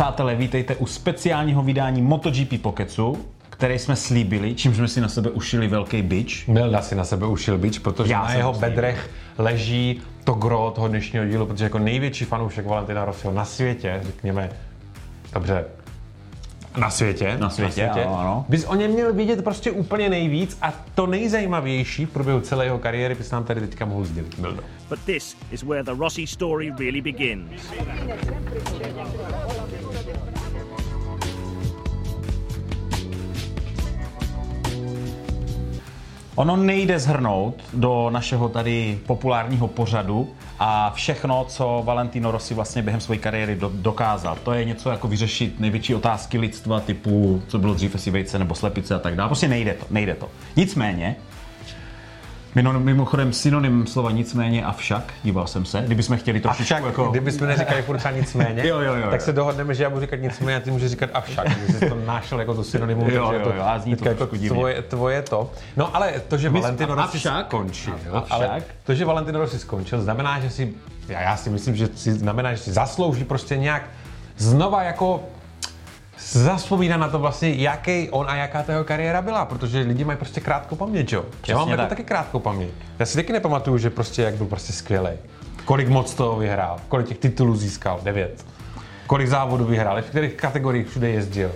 Přátelé, vítejte u speciálního vydání MotoGP Pocketsu, který jsme slíbili, čím jsme si na sebe ušili velký bič. Milda si na sebe ušil bič, protože Já na jeho slíbil. bedrech leží to gro toho dnešního dílu, protože jako největší fanoušek Valentina Rossiho na světě, řekněme, dobře, na světě, Na světě, ano, ano. bys o něm měl vidět prostě úplně nejvíc a to nejzajímavější v průběhu celé jeho kariéry bys nám tady teďka mohl sdělit, Mildo. But this is where the Rossi story really begins. Ono nejde zhrnout do našeho tady populárního pořadu a všechno, co Valentino Rossi vlastně během své kariéry do, dokázal. To je něco jako vyřešit největší otázky lidstva typu, co bylo dřív, jestli vejce nebo slepice a tak dále. Prostě nejde to, nejde to. Nicméně, mimochodem synonym slova nicméně a však, díval jsem se, kdybychom chtěli trošičku Avšak, jako... kdybychom neříkali furt nicméně, Jo, jo, jo, jo. tak se dohodneme, že já budu říkat nicméně a ty můžeš říkat avšak, že jsi to našel jako to synonymum, Jo, jo, je to, jo, a zní to jako tvoje, tvoje to. No ale to, že Valentino a- Rossi skončil, ale to, že Valentino Rossi skončil, znamená, že si, já, já si myslím, že si znamená, že si zaslouží prostě nějak znova jako zaspomínat na to vlastně, jaký on a jaká ta jeho kariéra byla, protože lidi mají prostě krátkou paměť, jo. Já mám jako tak. taky krátkou paměť. Já si taky nepamatuju, že prostě jak byl prostě skvělý. Kolik moc toho vyhrál, kolik těch titulů získal, devět. Kolik závodů vyhrál, v kterých kategoriích všude jezdil.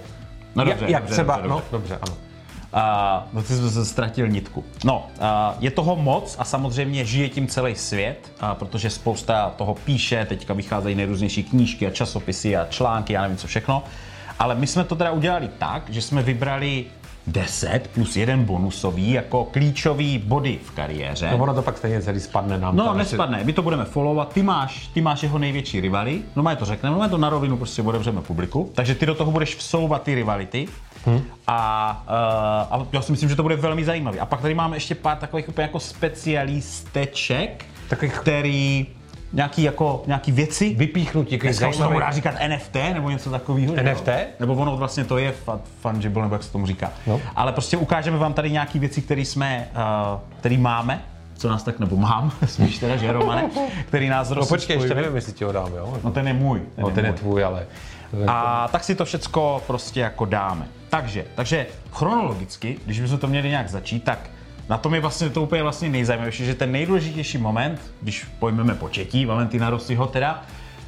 No dobře, jak dobře, třeba, dobře, no dobře. dobře, ano. A no ty jsi se ztratil nitku. No, a je toho moc a samozřejmě žije tím celý svět, a protože spousta toho píše, teďka vycházejí nejrůznější knížky a časopisy a články, já nevím co všechno. Ale my jsme to teda udělali tak, že jsme vybrali 10 plus jeden bonusový jako klíčový body v kariéře. No ono to pak stejně celý spadne nám. No, tam, nespadne, my to budeme followovat, ty máš, ty máš jeho největší rivaly, no má to řekneme, no to na rovinu prostě otevřeme publiku, takže ty do toho budeš vsouvat ty rivality Hm. a, uh, a já si myslím, že to bude velmi zajímavý. A pak tady máme ještě pár takových úplně jako specialisteček, Takových- který nějaký jako nějaký věci, Vypíchnutí, už se tomu dá říkat NFT nebo něco takového. že jo? NFT? Nebo ono vlastně to je fungible, nebo jak se tomu říká. No. Ale prostě ukážeme vám tady nějaké věci, které jsme, uh, který máme, co nás tak, nebo mám, spíš teda, že Romane, který nás No počkej, ještě nevím, jestli ti ho dám, jo? No ten je můj. No, ten je můj. tvůj, ale... A tak si to všecko prostě jako dáme. Takže, takže chronologicky, když bychom to měli nějak začít, tak na tom je vlastně to úplně vlastně nejzajímavější, že ten nejdůležitější moment, když pojmeme početí Valentina Rossiho teda,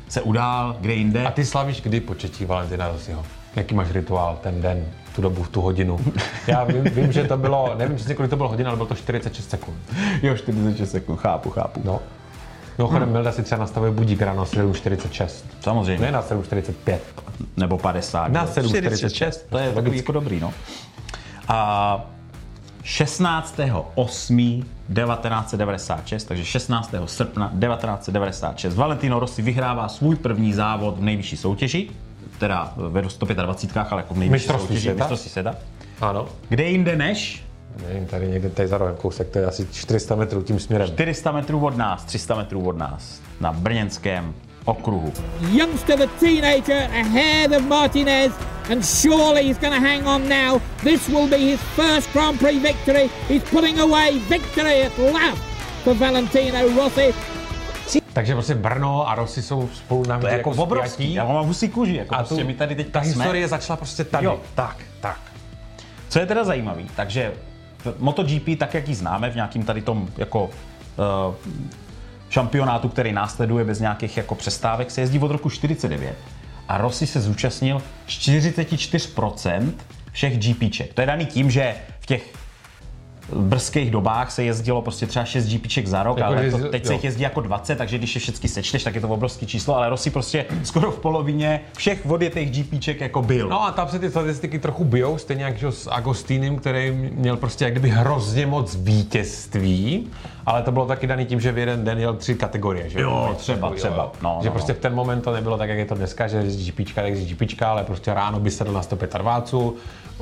se udál kde jinde. A ty slavíš kdy početí Valentina Rossiho? Jaký máš rituál ten den, tu dobu, v tu hodinu? Já vím, vím že to bylo, nevím přesně, kolik to bylo hodin, ale bylo to 46 sekund. Jo, 46 sekund, chápu, chápu. No. Mimochodem, Milda si třeba nastavuje budík ráno 7.46. Samozřejmě. Ne na 7.45. Nebo 50. Na jo. 7.46. To je takový jako dobrý, no. A 16.8.1996, takže 16. srpna 1996, Valentino Rossi vyhrává svůj první závod v nejvyšší soutěži, teda ve 125, ale jako v nejvyšší Mistrovství soutěži, světa? mistrovství světa. Ano. Kde jinde než Nevím, tady někde tady za rohem kousek, to je asi 400 metrů tím směrem. 400 metrů od nás, 300 metrů od nás, na Brněnském okruhu. youngster, the teenager, ahead of Martinez, and surely he's going to hang on now. This will be his first Grand Prix victory. He's putting away victory at last for Valentino Rossi. Takže prostě Brno a Rossi jsou spolu na To je jako obrovský, já mám husí kůži, jako A prostě tu, my tady teď ta historie začala prostě tady. Jo, tak, tak. Co je teda zajímavý, takže v MotoGP, tak jak ji známe v nějakým tady tom jako uh, šampionátu, který následuje bez nějakých jako přestávek, se jezdí od roku 49 a Rossi se zúčastnil 44% všech GPček. To je daný tím, že v těch brzkých dobách se jezdilo prostě třeba 6 GPček za rok, Jako, ale to, teď se jo. jich jezdí jako 20, takže když je všechny sečteš, tak je to obrovský číslo, ale Rossi prostě skoro v polovině všech odjetých GPček jako byl. No a tam se ty statistiky trochu bijou, stejně jak že s Agostinem, který měl prostě jak kdyby hrozně moc vítězství, ale to bylo taky daný tím, že v jeden den jel tři kategorie, že Jo, třeba, třeba. jo. No, že no, prostě no. v ten moment to nebylo tak, jak je to dneska, že jezdí GPčka, tak jezdí GPčka, ale prostě ráno by sedl na 105 váců,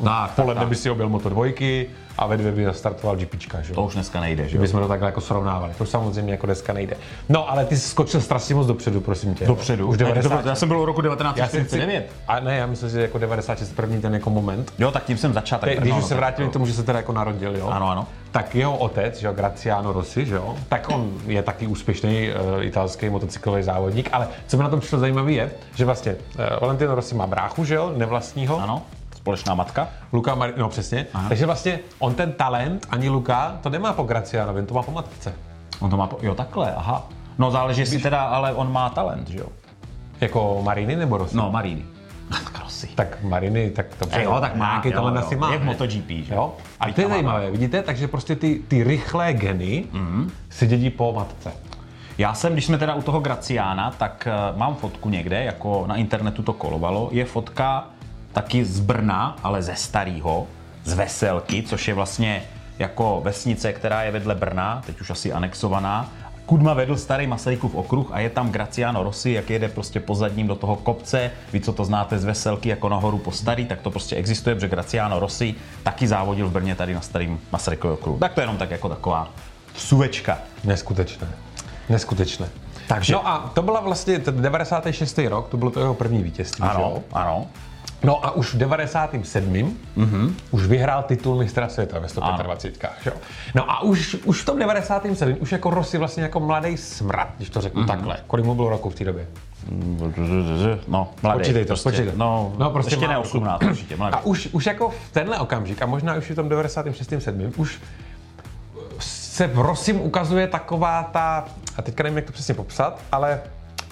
Tak, v poledne tak, by si objel moto dvojky a ve dvě by startoval GPčka, že jo. To už dneska nejde, že bychom to takhle jako srovnávali. To už samozřejmě jako dneska nejde. No, ale ty jsi skočil strašně moc dopředu, prosím tě. Dopředu. Už Ne, 90. Já jsem byl v roku Já si chci, 1949. a ne, já myslím, že jako 96 první ten jako moment. Jo, tak tím jsem začal. Tak Když no, už no, se to- k tomu, že se teda jako narodil, jo? Ano, ano. tak jeho otec, že jo, Graciano Rossi, že jo, tak on je taky úspěšný uh, italský motocyklový závodník, ale co mi na tom přišlo zajímavé je, že vlastně uh, Valentino Rossi má bráchu, že jo, nevlastního, Ano, společná matka. Luka Mari- no přesně, Aha. takže vlastně on ten talent, ani Luka, to nemá po Gracianovi, to má po matce. On to má, po... jo takhle, aha. No záleží, jestli teda, ale on má talent, že jo? Jako Marini nebo Rossi? No, Marini. Krosy. Tak Mariny, tak to Jo, tak má, nějaký jo, talent jo. asi má. Je v ne? MotoGP, že? Jo? A to je zajímavé, vidíte? Takže prostě ty, ty rychlé geny mm. se dědí po matce. Já jsem, když jsme teda u toho Graciána, tak uh, mám fotku někde, jako na internetu to kolovalo. Je fotka taky z Brna, ale ze starého, z Veselky, což je vlastně jako vesnice, která je vedle Brna, teď už asi anexovaná. Kudma vedl starý Masarykův okruh a je tam Graciano Rossi, jak jede prostě pozadním do toho kopce. Vy, co to znáte z Veselky, jako nahoru po starý, tak to prostě existuje, protože Graciano Rossi taky závodil v Brně tady na starým Masarykově okruhu. Tak to je jenom tak jako taková suvečka. Neskutečné. Neskutečné. Takže- No a to byla vlastně ten 96. rok, to bylo to jeho první vítězství. že Ano, jo? ano. No a už v 97. Mm-hmm. už vyhrál titul mistra světa ve 125. Že? jo? No a už, už v tom 97. už jako Rossi vlastně jako mladý smrad, když to řeknu mm-hmm. takhle. Kolik mu bylo roku v té době? No, mladý. Počítej to, prostě, počítej. No, No, prostě ještě ne má- 18, určitě, mladý. A už, už jako v tenhle okamžik, a možná už v tom 96. 7. už se v Rosim ukazuje taková ta, a teďka nevím, jak to přesně popsat, ale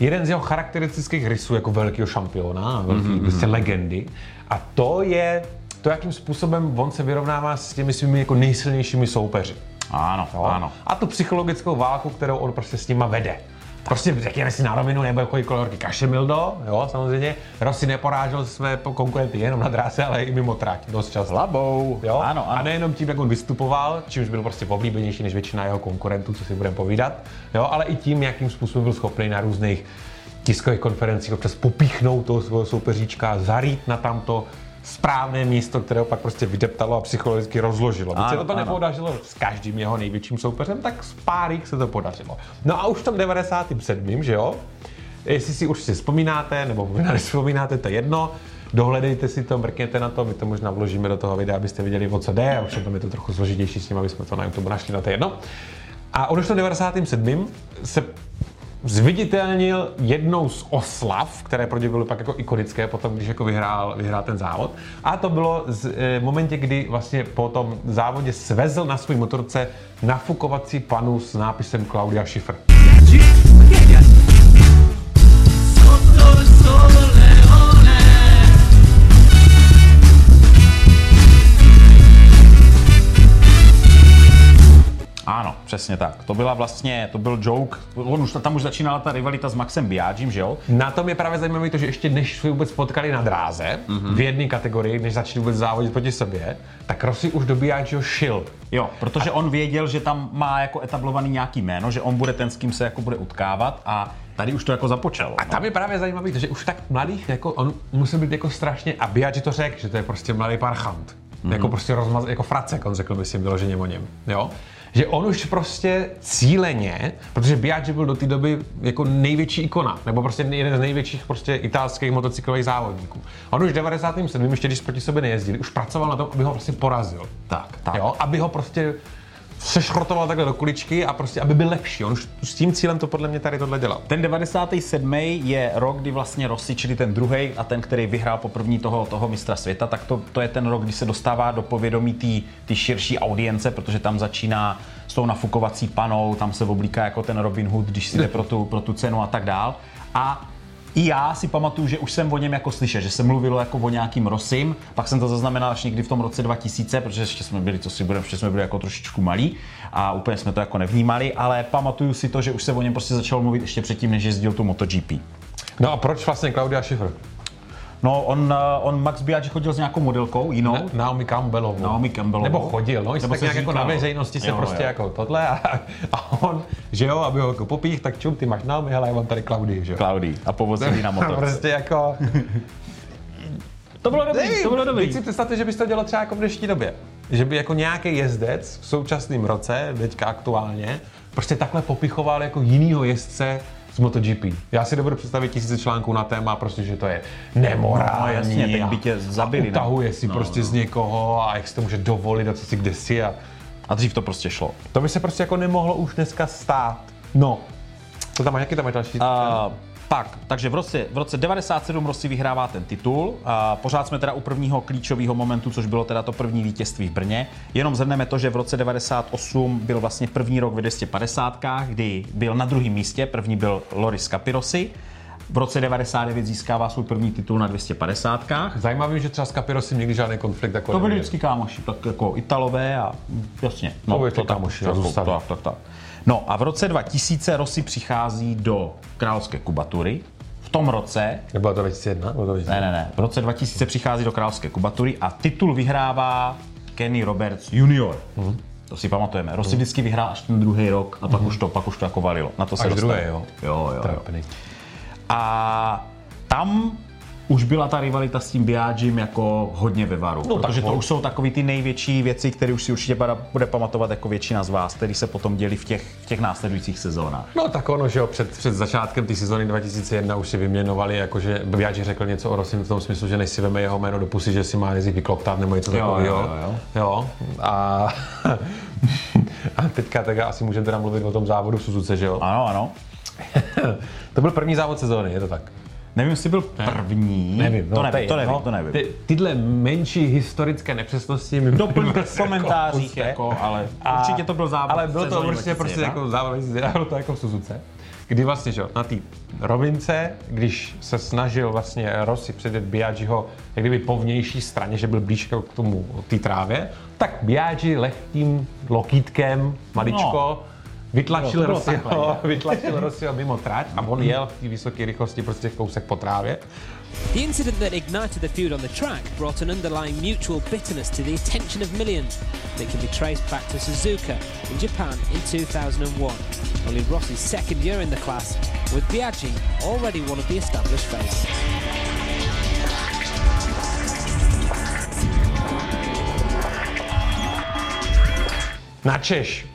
jeden z jeho charakteristických rysů jako velkého šampiona, velký mm-hmm. prostě legendy. A to je to, jakým způsobem on se vyrovnává s těmi svými jako nejsilnějšími soupeři. Ano, Jo? ano. A tu psychologickou válku, kterou on prostě s nima vede. Prostě řekněme si na rovinu, nebo jako kolorky Kašemildo, jo, samozřejmě. Rossi neporážel své konkurenty jenom na dráze, ale i mimo trať, dost často. Labou. Jo? Ano, ano. A nejenom tím, jak on vystupoval, čímž byl prostě oblíbenější než většina jeho konkurentů, co si budeme povídat, jo? ale i tím, jakým způsobem byl schopný na různých tiskových konferencích občas popíchnout toho svého soupeříčka, zarít na tamto správné místo, které ho pak prostě vydeptalo a psychologicky rozložilo. Byť se to nepodařilo s každým jeho největším soupeřem, tak s párých se to podařilo. No a už v tom 97. že jo, jestli si určitě vzpomínáte, nebo možná nevzpomínáte, to je jedno, dohledejte si to, mrkněte na to, my to možná vložíme do toho videa, abyste viděli, o co jde, a už je to trochu složitější s tím, aby jsme to na YouTube našli, no to je jedno. A on už v tom 97. se zviditelnil jednou z oslav, které pro ně byly pak jako ikonické potom, když jako vyhrál, vyhrál ten závod. A to bylo z, e, v momentě, kdy vlastně po tom závodě svezl na svůj motorce nafukovací panu s nápisem Claudia Schiffer. Ano, přesně tak. To byla vlastně, to byl joke. On už, tam už začínala ta rivalita s Maxem Biagim, že jo? Na tom je právě zajímavé to, že ještě než se vůbec potkali na dráze, mm-hmm. v jedné kategorii, než začali vůbec závodit proti sobě, tak Rossi už do Biagio šil. Jo, protože on věděl, že tam má jako etablovaný nějaký jméno, že on bude ten, s kým se jako bude utkávat a tady už to jako započalo. A tam je právě zajímavý, to, že už tak mladých, jako on musel být jako strašně, a Biaggi to řekl, že to je prostě mladý parchant. Mm-hmm. Jako prostě rozmaz, jako fracek, on řekl, myslím, vyloženě o něm. Jo? Že on už prostě cíleně, protože Biaggi byl do té doby jako největší ikona, nebo prostě jeden z největších prostě italských motocyklových závodníků. On už v 97. ještě když proti sobě nejezdili, už pracoval na tom, aby ho prostě porazil. Tak, tak. Jo? Aby ho prostě sešrotoval takhle do kuličky a prostě, aby byl lepší. On už s tím cílem to podle mě tady tohle dělal. Ten 97. je rok, kdy vlastně Rossi, čili ten druhý a ten, který vyhrál po první toho, toho mistra světa, tak to, to je ten rok, kdy se dostává do povědomí té širší audience, protože tam začíná s tou nafukovací panou, tam se oblíká jako ten Robin Hood, když si jde pro tu, pro tu cenu a tak dál. A i já si pamatuju, že už jsem o něm jako slyšel, že se mluvilo jako o nějakým Rosim, pak jsem to zaznamenal až někdy v tom roce 2000, protože ještě jsme byli, co si budeme, ještě jsme byli jako trošičku malí a úplně jsme to jako nevnímali, ale pamatuju si to, že už se o něm prostě začalo mluvit ještě předtím, než jezdil tu MotoGP. No a proč vlastně Claudia Schiffer? No, on, eh, on Max Biaggi chodil s nějakou modelkou jinou. Ne, Naomi Campbellovou. Naomi Campbellovou. Nebo chodil, no, Nebo tak se nějak jako na veřejnosti se Jo, prostě jo. jako tohle a, a, on, že jo, aby ho jako popích, tak čum, ty máš Naomi, hele, já mám tady Claudii, že jo. Claudii a povozil ji na motorce. prostě jako... To bylo dobrý, to bylo dobrý. Teď si představte, že bys to dělal třeba jako v dnešní době. Že by jako nějaký jezdec v současném roce, teďka aktuálně, prostě takhle popichoval jako jinýho jezdce z MotoGP. Já si dovedu představit tisíce článků na téma, prostě, že to je nemorální. No, jasně, teď by tě zabili, A ne? utahuje si No, prostě no. z někoho a jak si to může dovolit a co si kde si a A dřív to prostě šlo. To by se prostě jako nemohlo už dneska stát. No. Co tam máš, jaký tam máš další? A pak, takže v roce, v roce 97 Rossi vyhrává ten titul. A pořád jsme teda u prvního klíčového momentu, což bylo teda to první vítězství v Brně. Jenom zhrneme to, že v roce 98 byl vlastně první rok ve 250, kdy byl na druhém místě, první byl Loris Capirossi. V roce 99 získává svůj první titul na 250. Zajímavý, že třeba s Capirosem nikdy žádný konflikt jako To byli vždycky kámoši, tak jako Italové a jasně. To byli tak- kámoši, tak- tak, tak, tak. No a v roce 2000 Rossi přichází do královské kubatury. V tom roce Nebylo to 2001? Bylo to 2001? Ne, ne, ne. V roce 2000 přichází do královské kubatury a titul vyhrává Kenny Roberts junior. Mhm. To si pamatujeme. Rossi vždycky vyhrál až ten druhý rok a pak už to, pak už to jako valilo. Na to se Až dostane. druhý, jo? Jo, jo. A tam už byla ta rivalita s tím Biagim jako hodně ve varu. No, protože tak to on- už jsou takový ty největší věci, které už si určitě bude pamatovat jako většina z vás, které se potom děli v těch, v těch následujících sezónách. No tak ono, že jo, před, před začátkem té sezóny 2001 už si vyměnovali, jakože Biaggi řekl něco o Rosim v tom smyslu, že než si veme jeho jméno do pusy, že si má jazyk vykloptat nebo něco takového. jo, jo, jo. jo. A, a teďka tak asi můžeme teda mluvit o tom závodu v Suzuce, že jo? Ano, ano. To byl první závod sezóny, je to tak? Nevím, jestli byl první. Nevím, to no, nevím, je to nevím, jedno. to nevím. Ty, tyhle menší historické nepřesnosti mi Doplňte v jako komentářích, pusťte. jako, ale A- určitě to byl závod Ale byl to sezóny prostě, prostě 2001. jako 2001, bylo to jako v Suzuce. Kdy vlastně, že jo, na té rovince, když se snažil vlastně Rossi předjet Biaggiho jak kdyby po vnější straně, že byl blíž jako k tomu, té trávě, tak Biaggi lehkým lokítkem, maličko, No. Vytlačil, Jo, to bylo Rossiho, takhle, vytlačil Rossiho mimo trať a on jel v té vysoké rychlosti prostě kousek po trávě. The incident that ignited the feud on the track brought an underlying mutual bitterness to the attention of millions that can be traced back to Suzuka in Japan in 2001, only Rossi's second year in the class, with Biaggi already one of the established favourites. Na Češ.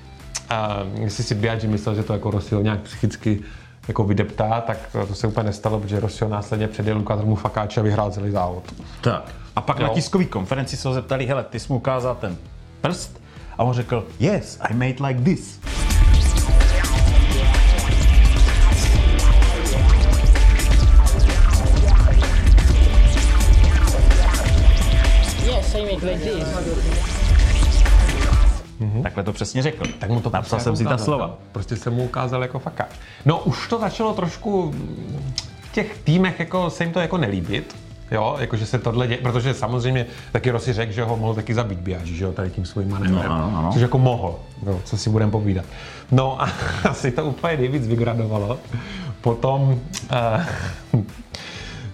A jestli si Biaggi myslel, že to jako Rossio nějak psychicky jako vydeptá, tak to se úplně nestalo, protože Rossio následně předjel Lukátrmu Fakáče a vyhrál celý závod. Tak. A pak Jo. na tiskové konferenci se ho zeptali, hele, ty jsi mu ukázal ten prst? A on řekl, yes, I made like this. Yes, I make like this. Takhle to přesně řekl. Tak mu to Napsal jsem si ta slova. Prostě jsem mu ukázal jako fakáč. No už to začalo trošku v těch týmech jako se jim to jako nelíbit. Jo, jakože se tohle děje, protože samozřejmě taky Rossi řekl, že ho mohl taky zabít Biaggi, že jo, tady tím svým manévrem. No, ano, ano. Což jako mohl, jo, co si budeme povídat. No a asi to úplně nejvíc vygradovalo. Potom, uh,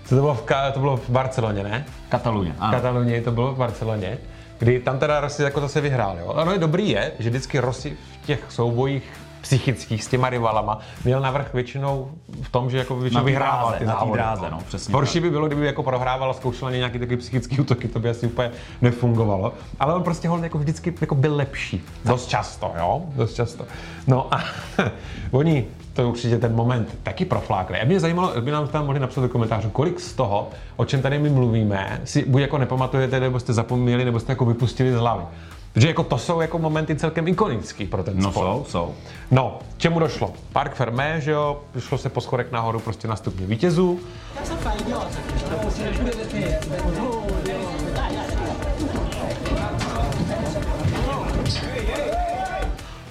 co to bylo, v, to bylo v Barceloně, ne? Kataluně, ano. Katalonii, to bylo v Barceloně, kdy tam teda Rossi jako zase vyhrál. Jo? Ano, je dobrý je, že vždycky Rossi v těch soubojích psychických s těma rivalama měl navrh většinou v tom, že jako většinou vyhrával dráze, ty na závody. dráze, no, přesně Horší by bylo, kdyby jako prohrával a zkoušel na ně nějaký takový psychický útoky, to by asi úplně nefungovalo. Ale on prostě hold jako vždycky jako byl lepší. Dost často, jo? Dost často. No a oni to je určitě ten moment taky proflákli. A mě zajímalo, by nám tam mohli napsat do komentářů, kolik z toho, o čem tady my mluvíme, si buď jako nepamatujete, nebo jste zapomněli, nebo jste jako vypustili z hlavy. Protože jako to jsou jako momenty celkem ikonický pro ten No sport. jsou, jsou. No, čemu došlo? Park Fermé, že jo, šlo se po schodech nahoru prostě na stupně vítězů.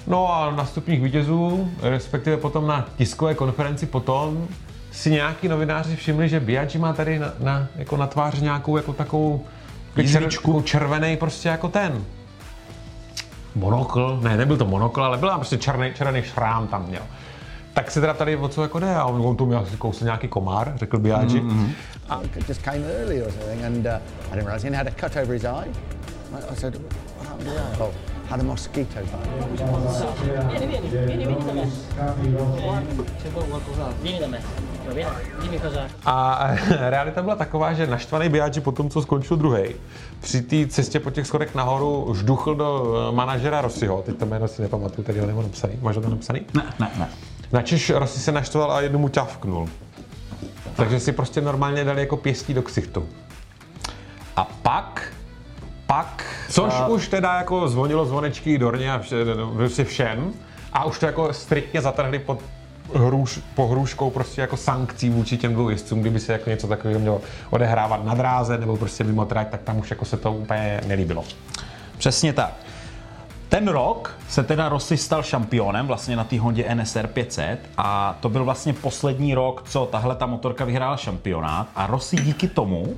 No a na stupních vítězů, respektive potom na tiskové konferenci potom, si nějaký novináři všimli, že Biaggi má tady na, na, jako na tváři nějakou jako takovou Jizvičku. červený prostě jako ten monokl, ne, nebyl to monokl, ale byla prostě černý, černý šrám tam měl. Tak se teda tady o co jako jde a on, on tu měl asi kousl nějaký komár, řekl Biaggi. Mm-hmm. It just came early or something, and uh, I didn't realise he had a cut over his eye. I, I said, "What happened to that?" Had a mosquito bite. Vieni, vieni, vieni, vieni da me. C'è qualcosa? Vieni da me. Va bene? Dimmi cosa. A realita byla taková, že naštvaný Biaggi po tom, co skončil druhý, při té cestě po těch schodech nahoru žduchl do eh, manažera Rossiho, teď to jméno si nepamatuju, tady ho nemám napsaný, máš ho tam napsaný? Ne, ne, ne. Načež Rossi se naštval a jednu mu ťavknul. Takže si prostě normálně dali jako pěstí do ksichtu. A pak, pak Což už teda jako zvonilo zvonečky Dorně a vše, prostě všem. A už to jako striktně zatrhli pod hruš, pohruškou prostě jako sankcí vůči těm dvou jezdcům, kdyby se jako něco takového mělo odehrávat na dráze nebo prostě mimo trať, tak tam už jako se to úplně nelíbilo. Přesně tak. Ten rok se teda Rossi stal šampionem vlastně na té Hondě NSR 500 a to byl vlastně poslední rok, co tahle ta motorka vyhrála šampionát a Rossi díky tomu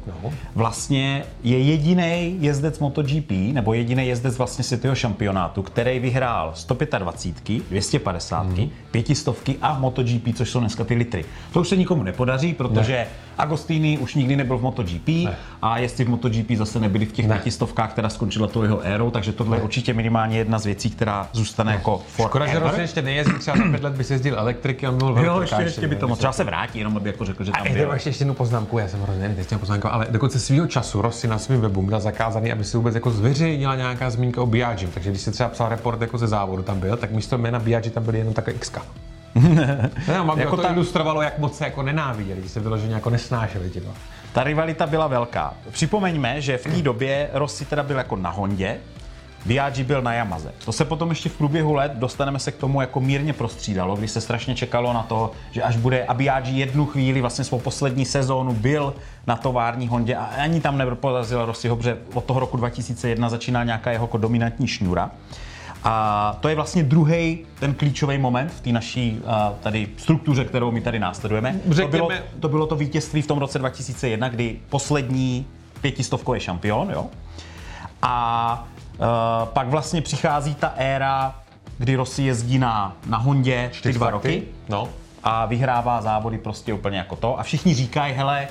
vlastně je jediný jezdec MotoGP nebo jediný jezdec vlastně světového šampionátu, který vyhrál 125, 250, mm. 500 a MotoGP, což jsou dneska ty litry. To už se nikomu nepodaří, protože ne. Agostini už nikdy nebyl v MotoGP ne. a jestli v MotoGP zase nebyli v těch Ne. pětistovkách, která skončila tou jeho érou, takže tohle je určitě minimálně jedna z věcí, která zůstane jako Škoda, že. Rossi ještě nejezdí, třeba za pět let by se jezdil elektriky a on byl Jo, ještě, ještě by to ne? moc. Třeba se vrátí, jenom aby jako řekl, že A tam ještě byl. mám ještě jednu poznámku, já jsem hrozně teď poznámku, ale dokonce svýho času Rossi na svém webu měl zakázaný, aby se vůbec jako zveřejnila nějaká zmínka o Biagim. Takže když se třeba psal report jako ze závodu tam byl, tak místo jména Biagi tam byl jenom taková X. ne, mám Jako to ta- ilustrovalo, jak moc se jako nenáviděli, že se vyloženě jako nesnášeli ti. Ta rivalita byla velká. Připomeňme, že v té době Rossi teda byl jako na Hondě, Biaggi byl na Yamaze. To se potom ještě v průběhu let dostaneme se k tomu jako mírně prostřídalo, když se strašně čekalo na to, že až bude a Biaggi jednu chvíli vlastně svou poslední sezónu byl na tovární Hondě a ani tam neporazil Rossiho, protože od toho roku 2001 začíná nějaká jeho jako dominantní šňůra. A to je vlastně druhý ten klíčový moment v té naší a, tady struktuře, kterou my tady následujeme. To Řekněme- bylo, to bylo to vítězství v tom roce 2001, kdy poslední pětistovkový šampion, jo. A uh, pak vlastně přichází ta éra, kdy Rossi jezdí na, na Hondě ty dva roky No. a vyhrává závody prostě úplně jako to. A všichni říkají, hele,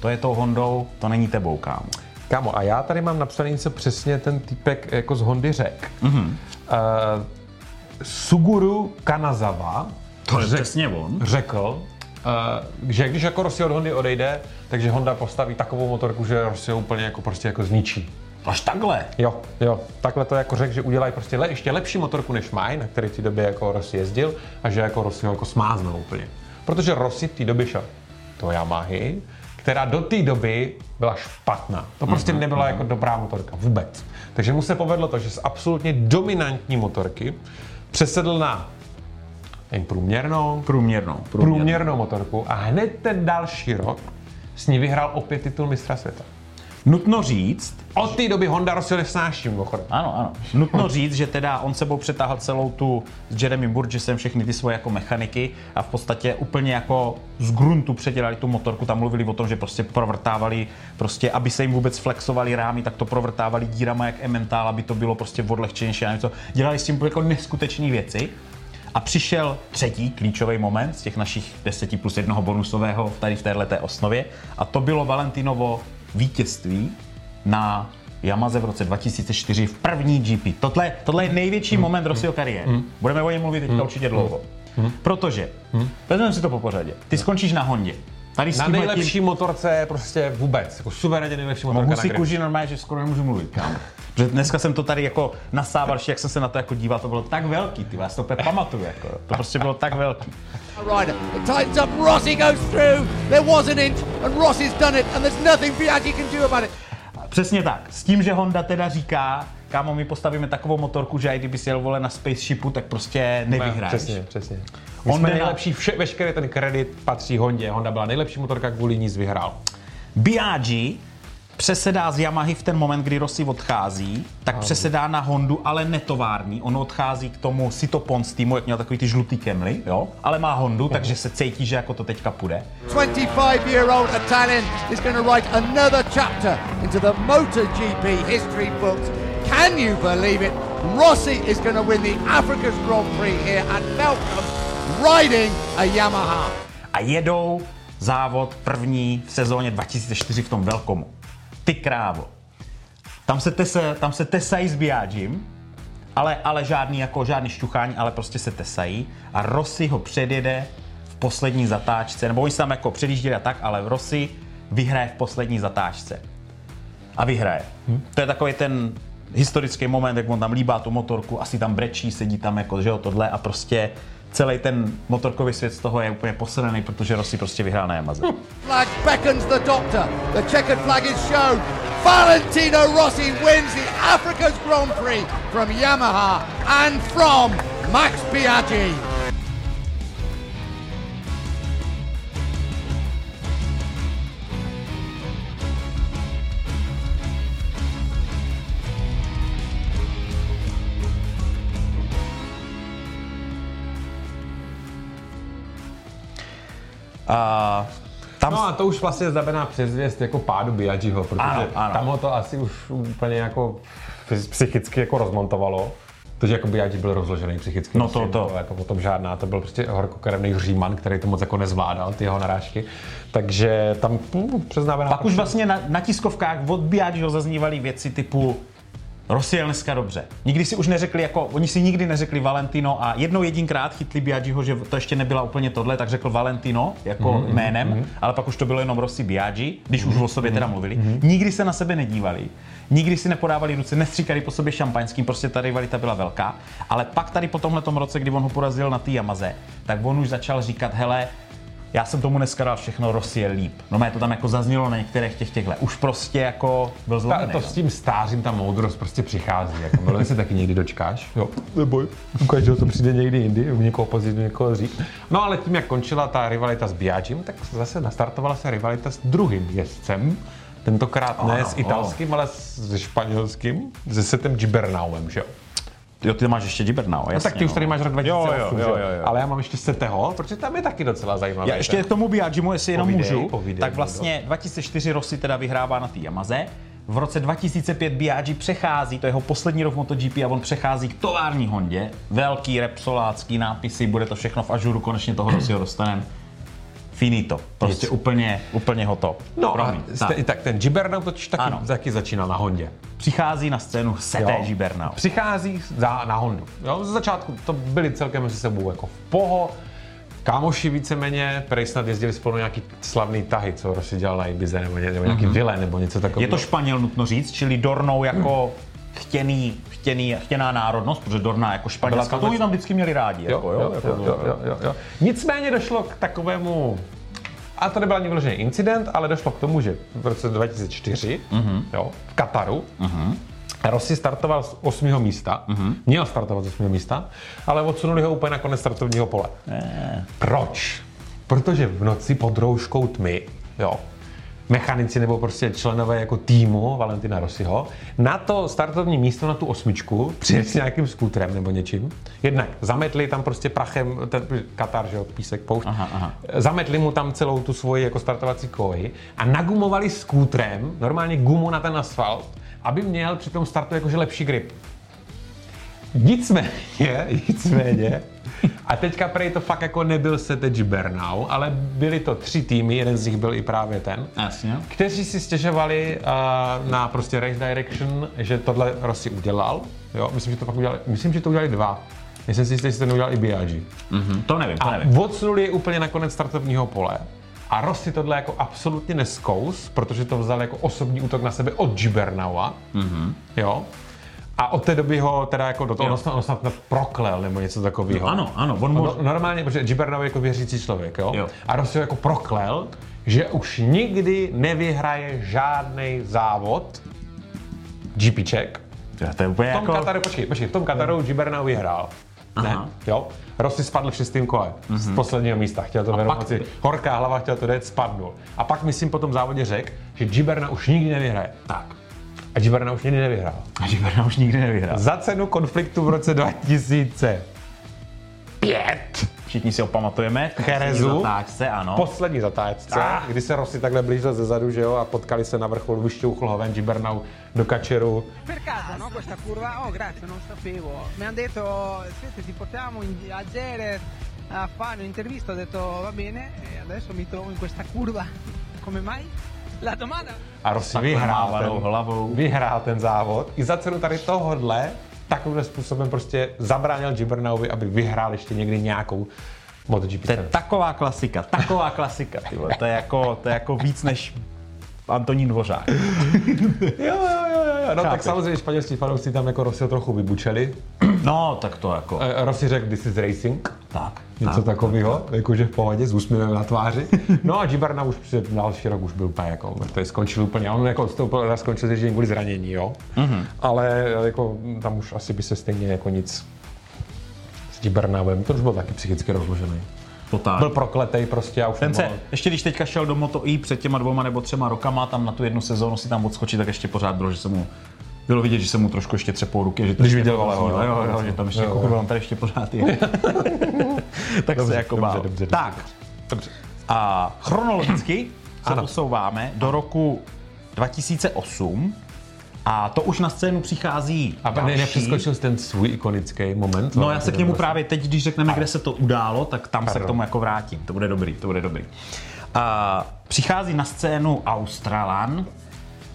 to je tou Hondou, to není tebou, kámo. Kámo, a já tady mám napsaný, co přesně ten typek jako z Hondy řek. Mm-hmm. Uh, Suguru Kanazawa To je řek- přesně on. řekl, uh, že když jako Rossi od Hondy odejde, takže Honda postaví takovou motorku, že Rossi úplně jako prostě jako zničí. Až takhle. Jo, jo, takhle to jako řekl, že udělají prostě le, ještě lepší motorku než mají, na který v té době jako Rossi jezdil a že jako Rossi ho jako smáznou úplně. Protože Rossi v té době šel do Yamahy, která do té doby byla špatná. To prostě nebyla jako dobrá motorka vůbec. Takže mu se povedlo to, že z absolutně dominantní motorky přesedl na jen průměrnou, Průměrnou. průměrnou motorku a hned ten další rok s ní vyhrál opět titul mistra světa. Nutno říct, Od té doby Honda Rossi ho nesnáší mimochodem. Ano, ano. Nutno říct, že teda on sebou přetáhl celou tu s Jeremy Burgessem všechny ty svoje jako mechaniky a v podstatě úplně jako z gruntu předělali tu motorku. Tam mluvili o tom, že prostě provrtávali, prostě, aby se jim vůbec flexovali rámy, tak to provrtávali dírama jak Emmental, aby to bylo prostě odlehčenější. Dělali s tím jako neskutečné věci. A přišel třetí klíčový moment z těch našich 10 plus jednoho bonusového tady v této osnově a to bylo Valentinovo vítězství na Yamaze v roce 2004 v první GP. Tohle, tohle je největší Hmm. moment Rossiho kariéry. Budeme o něm mluvit teďka určitě dlouho. Protože, vezmeme si to po pořadě, ty skončíš na Hondě. Tady Na nejlepší motorce prostě vůbec. Jako suverénně nejlepší motorka Mohu na si grid. kůži normálně, že skoro nemůžu mluvit, kámo. Protože dneska jsem to tady jako nasával, jak jsem se na to jako díval, to bylo tak velký, ty, já si to úplně pamatuju, jako, to prostě bylo tak velký. Rider. It tightens up. Rossi goes through. There was an inch, and Rossi's done it, and there's nothing Biaggi can do about it. Přesně tak. S tím, že Honda teda říká, kámo, my postavíme takovou motorku, že i kdyby si jel vole na spaceshipu, tak prostě nevyhráš. Přesně, přesně. My Honda jsme nejlepší, vše, veškerý ten kredit patří Hondě. Honda byla nejlepší motorka, kvůli ní vyhrál. Biaggi přesedá z Yamahy v ten moment, kdy Rossi odchází, tak přesedá na Hondu, ale netovární. On odchází k tomu Sito Pons týmu, jak měl takový ty žlutý kemly, jo? Ale má Hondu, takže se cítí, že jako to teďka půjde. 25-year-old Italian is going to write another chapter into the MotoGP history books. Can you believe it? Rossi is going to win the Africa's Grand Prix here at Melbourne, riding a Yamaha. A jedou závod první v sezóně 2004 v tom velkomu. Ty krávo. Tam se, tese, tam se tesají s Biagim, ale, ale žádný, jako, žádný šťuchání, ale prostě se tesají a Rossi ho předjede v poslední zatáčce, nebo oni se tam jako předjížděli a tak, ale Rossi vyhraje v poslední zatáčce. A vyhraje. Hmm. To je takový ten historický moment, jak on tam líbá tu motorku, asi tam brečí, sedí tam jako, že jo, tohle a prostě celý ten motorkový svět z toho je úplně posraný, protože Rossi prostě vyhrál na Yamaze. Flag beckons the doctor. The checkered flag is shown. Valentino Rossi wins the Africa's Grand Prix from Yamaha and from Max Biaggi. A tam No a to už vlastně znamená předzvěst jako pádu Biaggiho, protože Ano, ano. tam ho to asi už úplně jako psychicky jako rozmontovalo. Protože jako Biaggi byl rozložený psychicky. No prostě to- to. Jako o tom žádná, to byl prostě horkokrevný říman, který to moc jako nezvládal, ty jeho narážky. Takže tam hm, přeznamená... Pak už vlastně na, na tiskovkách od Biaggiho zaznívaly věci typu Rossi jel dneska dobře. Nikdy si už neřekli, jako, oni si nikdy neřekli Valentino a jednou jedinkrát chytli Biaggiho, že to ještě nebyla úplně tohle, tak řekl Valentino jako mm, jménem, mm, ale pak už to bylo jenom Rossi Biaggi, když už o sobě teda mluvili. Nikdy se na sebe nedívali, nikdy si nepodávali ruce, nestříkali po sobě šampaňským, prostě ta rivalita byla velká. Ale pak tady po tomhle roce, kdy on ho porazil na té Yamaze, tak on už začal říkat, hele, já jsem tomu dneska dal všechno, je líp. No mé to tam jako zaznělo na některých těch těchhle. Už prostě jako byl Ta, zlomený. to no. s tím stářím ta moudrost prostě přichází. Jako, bylo se taky někdy dočkáš. Jo, neboj, u každého to přijde někdy jindy, u někoho později, u někoho dřív. No ale tím, jak končila ta rivalita s Biagim, tak zase nastartovala se rivalita s druhým jezdcem. Tentokrát ne Ano, s italským, ale se španělským, se Setem Gibernauem, že jo? Jo, ty máš ještě Gibernau, No, jasně. tak ty už tady máš rok 2008, Jo, jo, jo, jo, jo. ale já mám ještě Seteho, protože tam je taky docela zajímavý. Já ještě k tomu Biagimu, jestli jenom Povídej, můžu, povídej, tak vlastně 2004 Rossi teda vyhrává na té Yamaze. V roce 2005 Biaggi přechází, to je jeho poslední rok v MotoGP a on přechází k tovární Hondě. Velký repsolácký nápisy, bude to všechno v ažuru, konečně toho Rossiho dostaneme. Finito. Prostě Nic. úplně, úplně hotov. No a Promiň. jste, Tak. i tak ten Gibernau totiž taky, Ano. taky začínal na Hondě. Přichází na scénu Sete Jo. Gibernau. Přichází za, na Hondu. Jo, ze začátku to byli celkem mezi sebou jako v poho. Kámoši víceméně, prej snad jezdili spolu nějaký slavný tahy, co Rossi dělal na Ibize, nebo, ně, nebo nějaký mm-hmm. vile, nebo něco takového. Je to Španěl, nutno říct, čili Dornou jako chtěný, chtěný, chtěná národnost, protože Dorna jako španělská, to tam vždycky měli rádi. Jo, jako, jo, jo, jako, jo, jo, jo, jo, jo. Nicméně došlo k takovému, a to nebyl ani vyložený incident, ale došlo k tomu, že v roce 2004 mm-hmm. jo, v Kataru mm-hmm. Rossi startoval z 8. místa, mm-hmm. měl startovat z 8. místa, ale odsunuli ho úplně na konec startovního pole. Proč? Protože v noci pod rouškou tmy, jo, mechanici nebo prostě členové jako týmu Valentina Rossiho na to startovní místo, na tu osmičku, přijeli s nějakým skútrem nebo něčím. Jednak zametli tam prostě prachem, ten Katar, že jo, písek, poušť. Aha, aha. Zametli mu tam celou tu svoji jako startovací koji a nagumovali skútrem, normálně gumu na ten asfalt, aby měl při tom startu jakože lepší grip. Nicméně, nicméně, a teďka prej to fakt jako nebyl Sete Gibernau, ale byly to tři týmy, jeden z nich byl i právě ten, Jasně. kteří si stěžovali uh, na prostě race direction, že tohle Rossi udělal. Jo, myslím, že to pak udělali, myslím, že to udělali dva. Myslím si, že to neudělal i Biaggi. Mhm, to nevím, to A nevím. odsunuli je úplně na konec startovního pole. A Rossi tohle jako absolutně neskous, protože to vzal jako osobní útok na sebe od Gibernaua. Mm-hmm. Jo. A od té doby ho teda jako do toho, on snad, proklel nebo něco takového. Ano, ano, on No, mohl... normálně, protože Gibernau je jako věřící člověk, jo? Jo. A Rossi ho jako proklel, že už nikdy nevyhraje žádný závod GPček. To je úplně V tom jako... Kataru, počkej, počkej, v tom Kataru Gibernau vyhrál. Ne, Aha. jo. Rossi spadl v šestém kole z posledního místa, chtěl to věnovat pak- moci. Horká hlava, chtěl to dát, spadnul. A pak myslím po tom závodě řekl, že Giberna už nikdy nevyhraje. Tak. A Giberna už nikdy nevyhrál. A Gibernau už nikdy nevyhrál. Za cenu konfliktu v roce 2005. Všichni si ho pamatujeme. v Cherezu. poslední zatáčce, ano. Poslední zatáčce, Ah. kdy se Rossi takhle blížil ze zadu, že jo, a potkali se na vrcholu, vyšťouchl ho ven Gibernau do kačeru. Per caso, no? Questa curva? Oh, grazie, non sapevo. Mi hanno detto, senti, ti portiamo in- a Jerez a fare un'intervista. Ho detto, va bene, e adesso mi trovo in questa curva. Come mai? A Rossi vyhrál ten, hlavou. vyhrál ten závod. I za cenu tady tohohle takovým způsobem prostě zabránil Gibernauvi, aby vyhrál ještě někdy nějakou MotoGP To je taková klasika, taková klasika, ty vole. To je jako, to je jako víc než Antonín Dvořák. Jo, jo, jo, jo. No tak Chápeš. samozřejmě španělští fanoušci tam jako Rossiho trochu vybučeli. No, tak to jako... Eh, Rossi řekl, this is racing. Tak. Něco tak, takového, jakože v pohodě, s úsměvem na tváři. No a Gibarna už před další rok už byl úplně jako, to je skončil úplně, on jako to úplně skončil ježděním kvůli zranění, jo. Mm-hmm. Ale jako tam už asi by se stejně jako nic s Gibarnavem, to už byl taky psychicky rozložený. Totál. Byl prokletej prostě a už Ten se, ještě když teďka šel do Moto E před těma dvoma nebo třema rokama, tam na tu jednu sezónu si tam odskočit, tak ještě pořád bylo, že se mu bylo vidět, že se mu trošku ještě třepou ruky, že to Když viděl Valeho, jo, no. jo, jo, že tam ještě Jo, jo. on tady ještě pořád je. tak Dobře, se jako dobře, bál. dobře, dobře, tak, Dobře. a chronologicky se posouváme do roku 2008 a to už na scénu přichází A další. nepřeskočil jsi ten svůj ikonický moment? No já se k němu právě teď, když řekneme, kde se to událo, tak tam se k tomu jako vrátím. To bude dobrý, to bude dobrý. A přichází na scénu Australan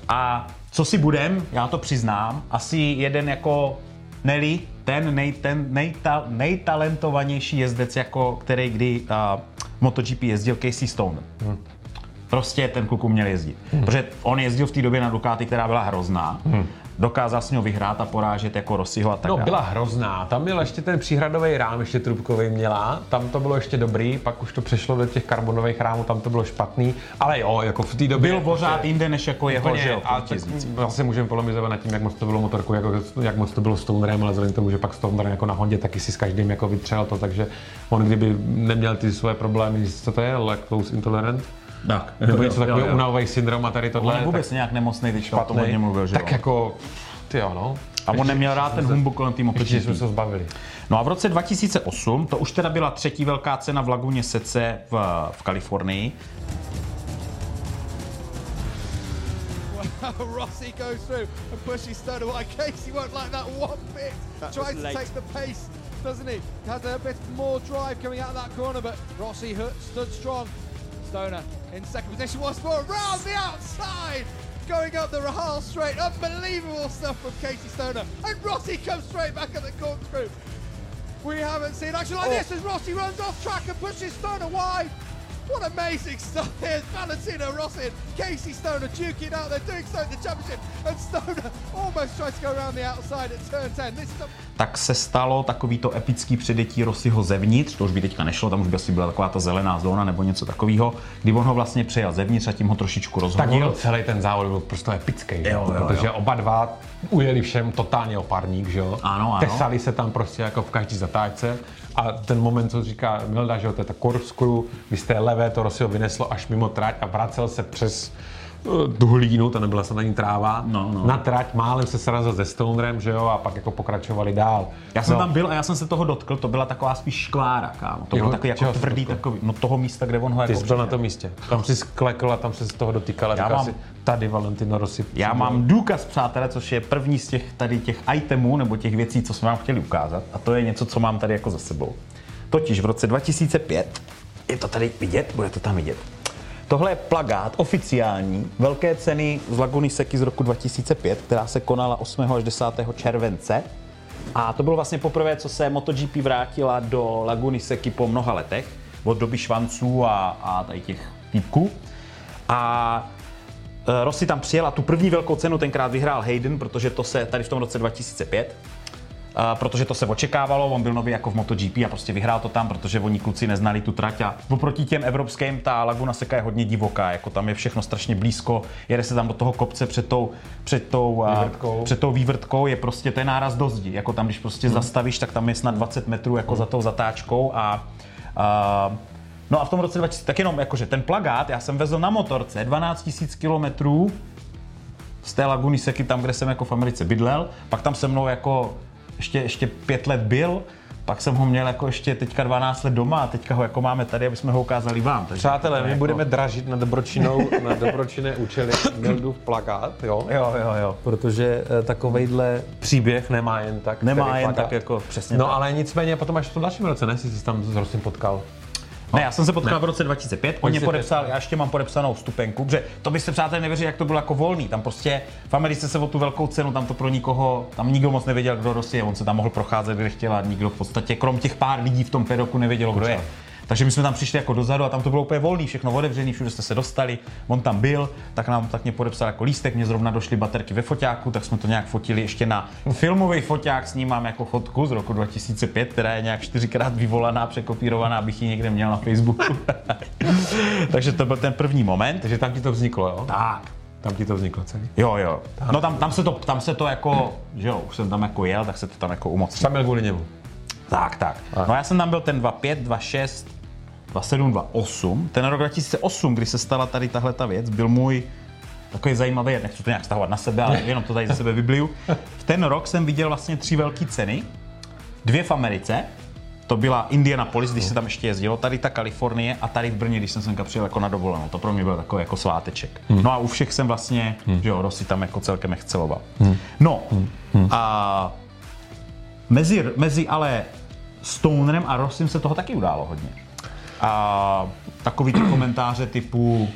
a co si budem, já to přiznám, asi jeden jako Nelly, ten, nej, ten nejta, nejtalentovanější jezdec, jako který kdy uh, MotoGP jezdil Casey Stone. Hmm. Prostě ten kluk uměl jezdit. Hmm. Protože on jezdil v té době na Ducati, která byla hrozná. Hmm. Dokázal s ním vyhrát a porážet jako Rossiho a tak No, dále. byla hrozná. Tam měl ještě ten příhradový rám, ještě trubkový měla. Tam to bylo ještě dobrý, pak už to přešlo do těch karbonových rámů, tam to bylo špatný. Ale jo, jako v té době... Byl pořád jinde než jako jeho, že jo, a tak vítěznici. vlastně můžeme polemizovat nad tím, jak moc to bylo motorku, jako, jak moc to bylo Stonerem, ale vzhledem k tomu, že pak Stoner jako na Hondě taky si s každým jako vytřel to, takže on kdyby neměl ty svoje problémy, co to je, lactose intolerant, Tak, nebo něco takového, unavový syndrom a tady On tohle, je vůbec tak nějak nemocný, teď o tom hodně mluvil, že tak jo. jako, ty jo, no. A on neměl rád ten humbuk kolem týmu Ještě jsme se zbavili. No a v roce 2008, to už teda byla třetí velká cena v Laguně Sece v, v Kalifornii. Rossi goes through and pushes Stoner away. Casey won't like that one bit. Tries to take the pace, doesn't he? Has a bit more drive coming out of that corner, but Rossi stood strong. Stoner in second position once more, round the outside, going up the Rahal straight. Unbelievable stuff from Casey Stoner. And Rossi comes straight back at the corkscrew. We haven't seen action like oh. this as Rossi runs off track and pushes Stoner wide. What amazing stuff here. Valentino Rossi and Casey Stoner duking out. They're doing so in the championship. And Stoner almost tries to go around the outside at turn 10. This is a Tak se stalo takový to epický předjetí Rossiho zevnitř, to už by teďka nešlo, tam už by asi byla taková ta zelená zóna nebo něco takového, kdy on ho vlastně přejel zevnitř a tím ho trošičku Tak rozhodl. jo, celý ten závod byl prostě epický? Jo, jo, protože jo. oba dva ujeli všem totálně opárník, že jo? Ano, ano. Tesali se tam prostě jako v každý zatáčce a ten moment, co říká Milda, že jo, to je ta kdy z té levé to Rossi ho vyneslo až mimo trať a vracel se přes tu hlínu, to nebyla snad ani tráva, No, no. na trať, málem se srazil se Stonerem, že jo, a pak jako pokračovali dál. Já jsem no. tam byl a já jsem se toho dotkl, to byla taková spíš škvára, kámo. To bylo takový jako tvrdý, takový, no toho místa, kde on ho Ty jako jsi byl na tom místě. Tam si sklekl a tam se z toho dotýkal a Já mám- si, tady Valentino Rossi. Já mám důkaz, přátelé, což je první z těch tady těch itemů nebo těch věcí, co jsme vám chtěli ukázat. A to je něco, co mám tady jako za sebou. Totiž v roce 2005, je to tady vidět, bude to tam vidět. Tohle je plagát oficiální velké ceny z Laguny Seky z roku 2005, která se konala 8. až 10. července. A to bylo vlastně poprvé, co se MotoGP vrátila do Laguny Seky po mnoha letech, od doby švanců a, a tady těch týpků. A Eh, Rossi tam přijel a tu první velkou cenu tenkrát vyhrál Hayden, protože to se tady v tom roce 2005, a protože to se očekávalo, on byl nový jako v MotoGP a prostě vyhrál to tam, protože oni kluci neznali tu trať a oproti těm evropským ta Laguna Seca je hodně divoká, jako tam je všechno strašně blízko, jede se tam do toho kopce před tou, před tou, Vývrtkou. před tou vývrtkou, je prostě ten náraz do zdi, jako tam když prostě hmm. zastavíš, tak tam je snad 20 metrů jako za tou zatáčkou a, a No a v tom roce 2000, tak jenom jakože ten plagát, já jsem vezl na motorce 12 000 kilometrů z té Laguny Seky, tam, kde jsem jako v Americe bydlel, pak tam se mnou jako ještě, ještě pět let byl, pak jsem ho měl jako ještě teďka 12 let doma a teďka ho jako máme tady, aby jsme ho ukázali vám. Takže Přátelé, my jako- budeme dražit na dobročinou, na dobročinné účely Mildův plakát, jo? Jo, jo, jo. Protože eh, takovejhle příběh nemá jen tak. Nemá jen plakát. tak jako přesně No tak. ale nicméně potom až v tom dalším roce, ne? Jsi se tam s Rosim potkal. Ne, já jsem se potkal v roce 2005, on mě 2005. podepsal, já ještě mám podepsanou vstupenku, protože to byste přátelé nevěřili, jak to bylo jako volný. Tam prostě v Americe se o tu velkou cenu, tam to pro nikoho, tam nikdo moc nevěděl, kdo Rossi je, on se tam mohl procházet, kde chtěl a nikdo v podstatě, krom těch pár lidí v tom pedoku nevědělo, kdo je. Takže my jsme tam přišli jako dozadu a tam to bylo úplně volný, všechno otevřený, všude jste se dostali, on tam byl, tak nám tak mě podepsal jako lístek, mě zrovna došly baterky ve foťáku, tak jsme to nějak fotili ještě na filmový foťák, s ním mám jako fotku z roku 2005, která je nějak čtyřikrát vyvolaná, překopírovaná, abych ji někde měl na Facebooku. Takže to byl ten první moment. Takže tam ti to vzniklo, jo? Tak, Tam ti to vzniklo celý. Jo, jo. No tam, tam, se to, tam se to jako, že jo, už jsem tam jako jel, tak se to tam jako umocnilo. Tam byl kvůli němu. Tak, tak. No já jsem tam byl ten 2.5, 2.6, 2.7, 2.8. Ten rok 2008, kdy se stala tady tahle ta věc, byl můj takový zajímavý, nechci to nějak stahovat na sebe, ale jenom to tady ze sebe vybliju. V ten rok jsem viděl vlastně tři velké ceny. Dvě v Americe, to byla Indianapolis, když se tam ještě jezdilo, tady ta Kalifornie a tady v Brně, když jsem semka přijel jako na dovolenou. To pro mě byl takový jako sváteček. No a u všech jsem vlastně, že jo, Rossi tam jako celkem exceloval. No a mezi, mezi ale Stonerem a Rossim se toho taky událo hodně. A takový ty komentáře typu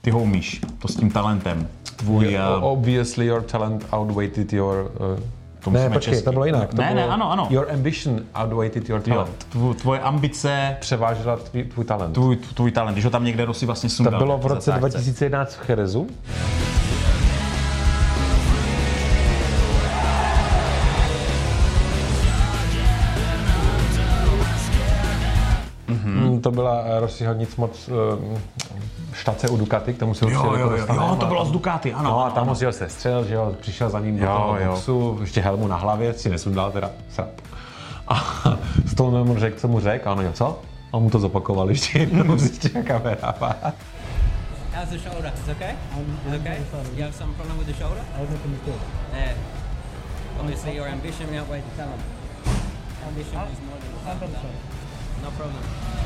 ty ho umíš, to s tím talentem. Tvůj... Yeah, uh, obviously your talent outweighed your... Uh, To ne, počkej, česky. to bylo jinak. To Ne, bylo, ne, ano, ano. Your ambition outweighed your jo, talent. tvo- tvoje ambice, Převážela tvý, tvůj talent. tvůj, tvůj talent, když ho tam někde Rossi vlastně To sundal. bylo v roce zatáčce. 2011 v Cherezu. To byla eh, Rossiho nic moc eh, štace u Ducati, k tomu se určitě Jo, jo, jako jo, jo, to bylo z Ducati, ano. No a ano, tam ano. ho zjel se střel, že jo, přišel za ním do Jo, toho jo. boxu, ještě helmu na hlavě, si nesundal teda srap. A Stone mu řekl, co mu řekl, a on jo, co? A on mu to zopakoval ještě jednou, zjistil kamera. How's the shoulder? It's okay? It's okay? You have some problem with the shoulder? I making a mistake. Yeah. Obviously your ambition outweighs the talent. Ambition is more than the talent. No problem.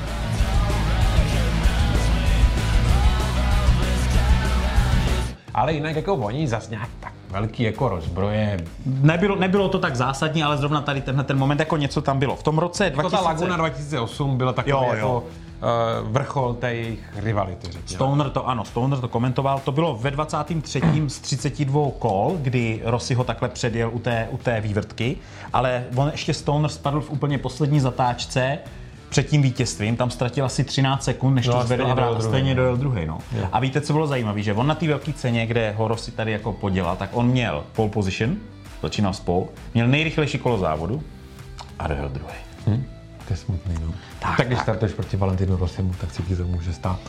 Ale jinak jako oni zas nějak tak velký jako rozbroje. Nebylo, nebylo to tak zásadní, ale zrovna tady tenhle ten moment jako něco tam bylo. V tom roce Jako 2000... ta Laguna 2008 byla takový Jo, jo. jako uh, vrchol té jejich rivality, řekněme. Stoner to, ano, Stoner to komentoval. To bylo ve 23. z 32 kol, kdy Rossi ho takhle předjel u té, u té vývrtky, ale on ještě Stoner spadl v úplně poslední zatáčce před tím vítězstvím, tam ztratil asi 13 sekund, než No to zvedl stejně a stejně dojel druhý. No. A víte, co bylo zajímavé, že on na té velké ceně, kde ho Rossi tady jako podělal, tak on měl pole position, začínal s pole, měl nejrychlejší kolo závodu a dojel druhý. To je smutný, no. Tak, tak když tak. startuješ proti Valentinu Rossimu, tak si ti to může stát.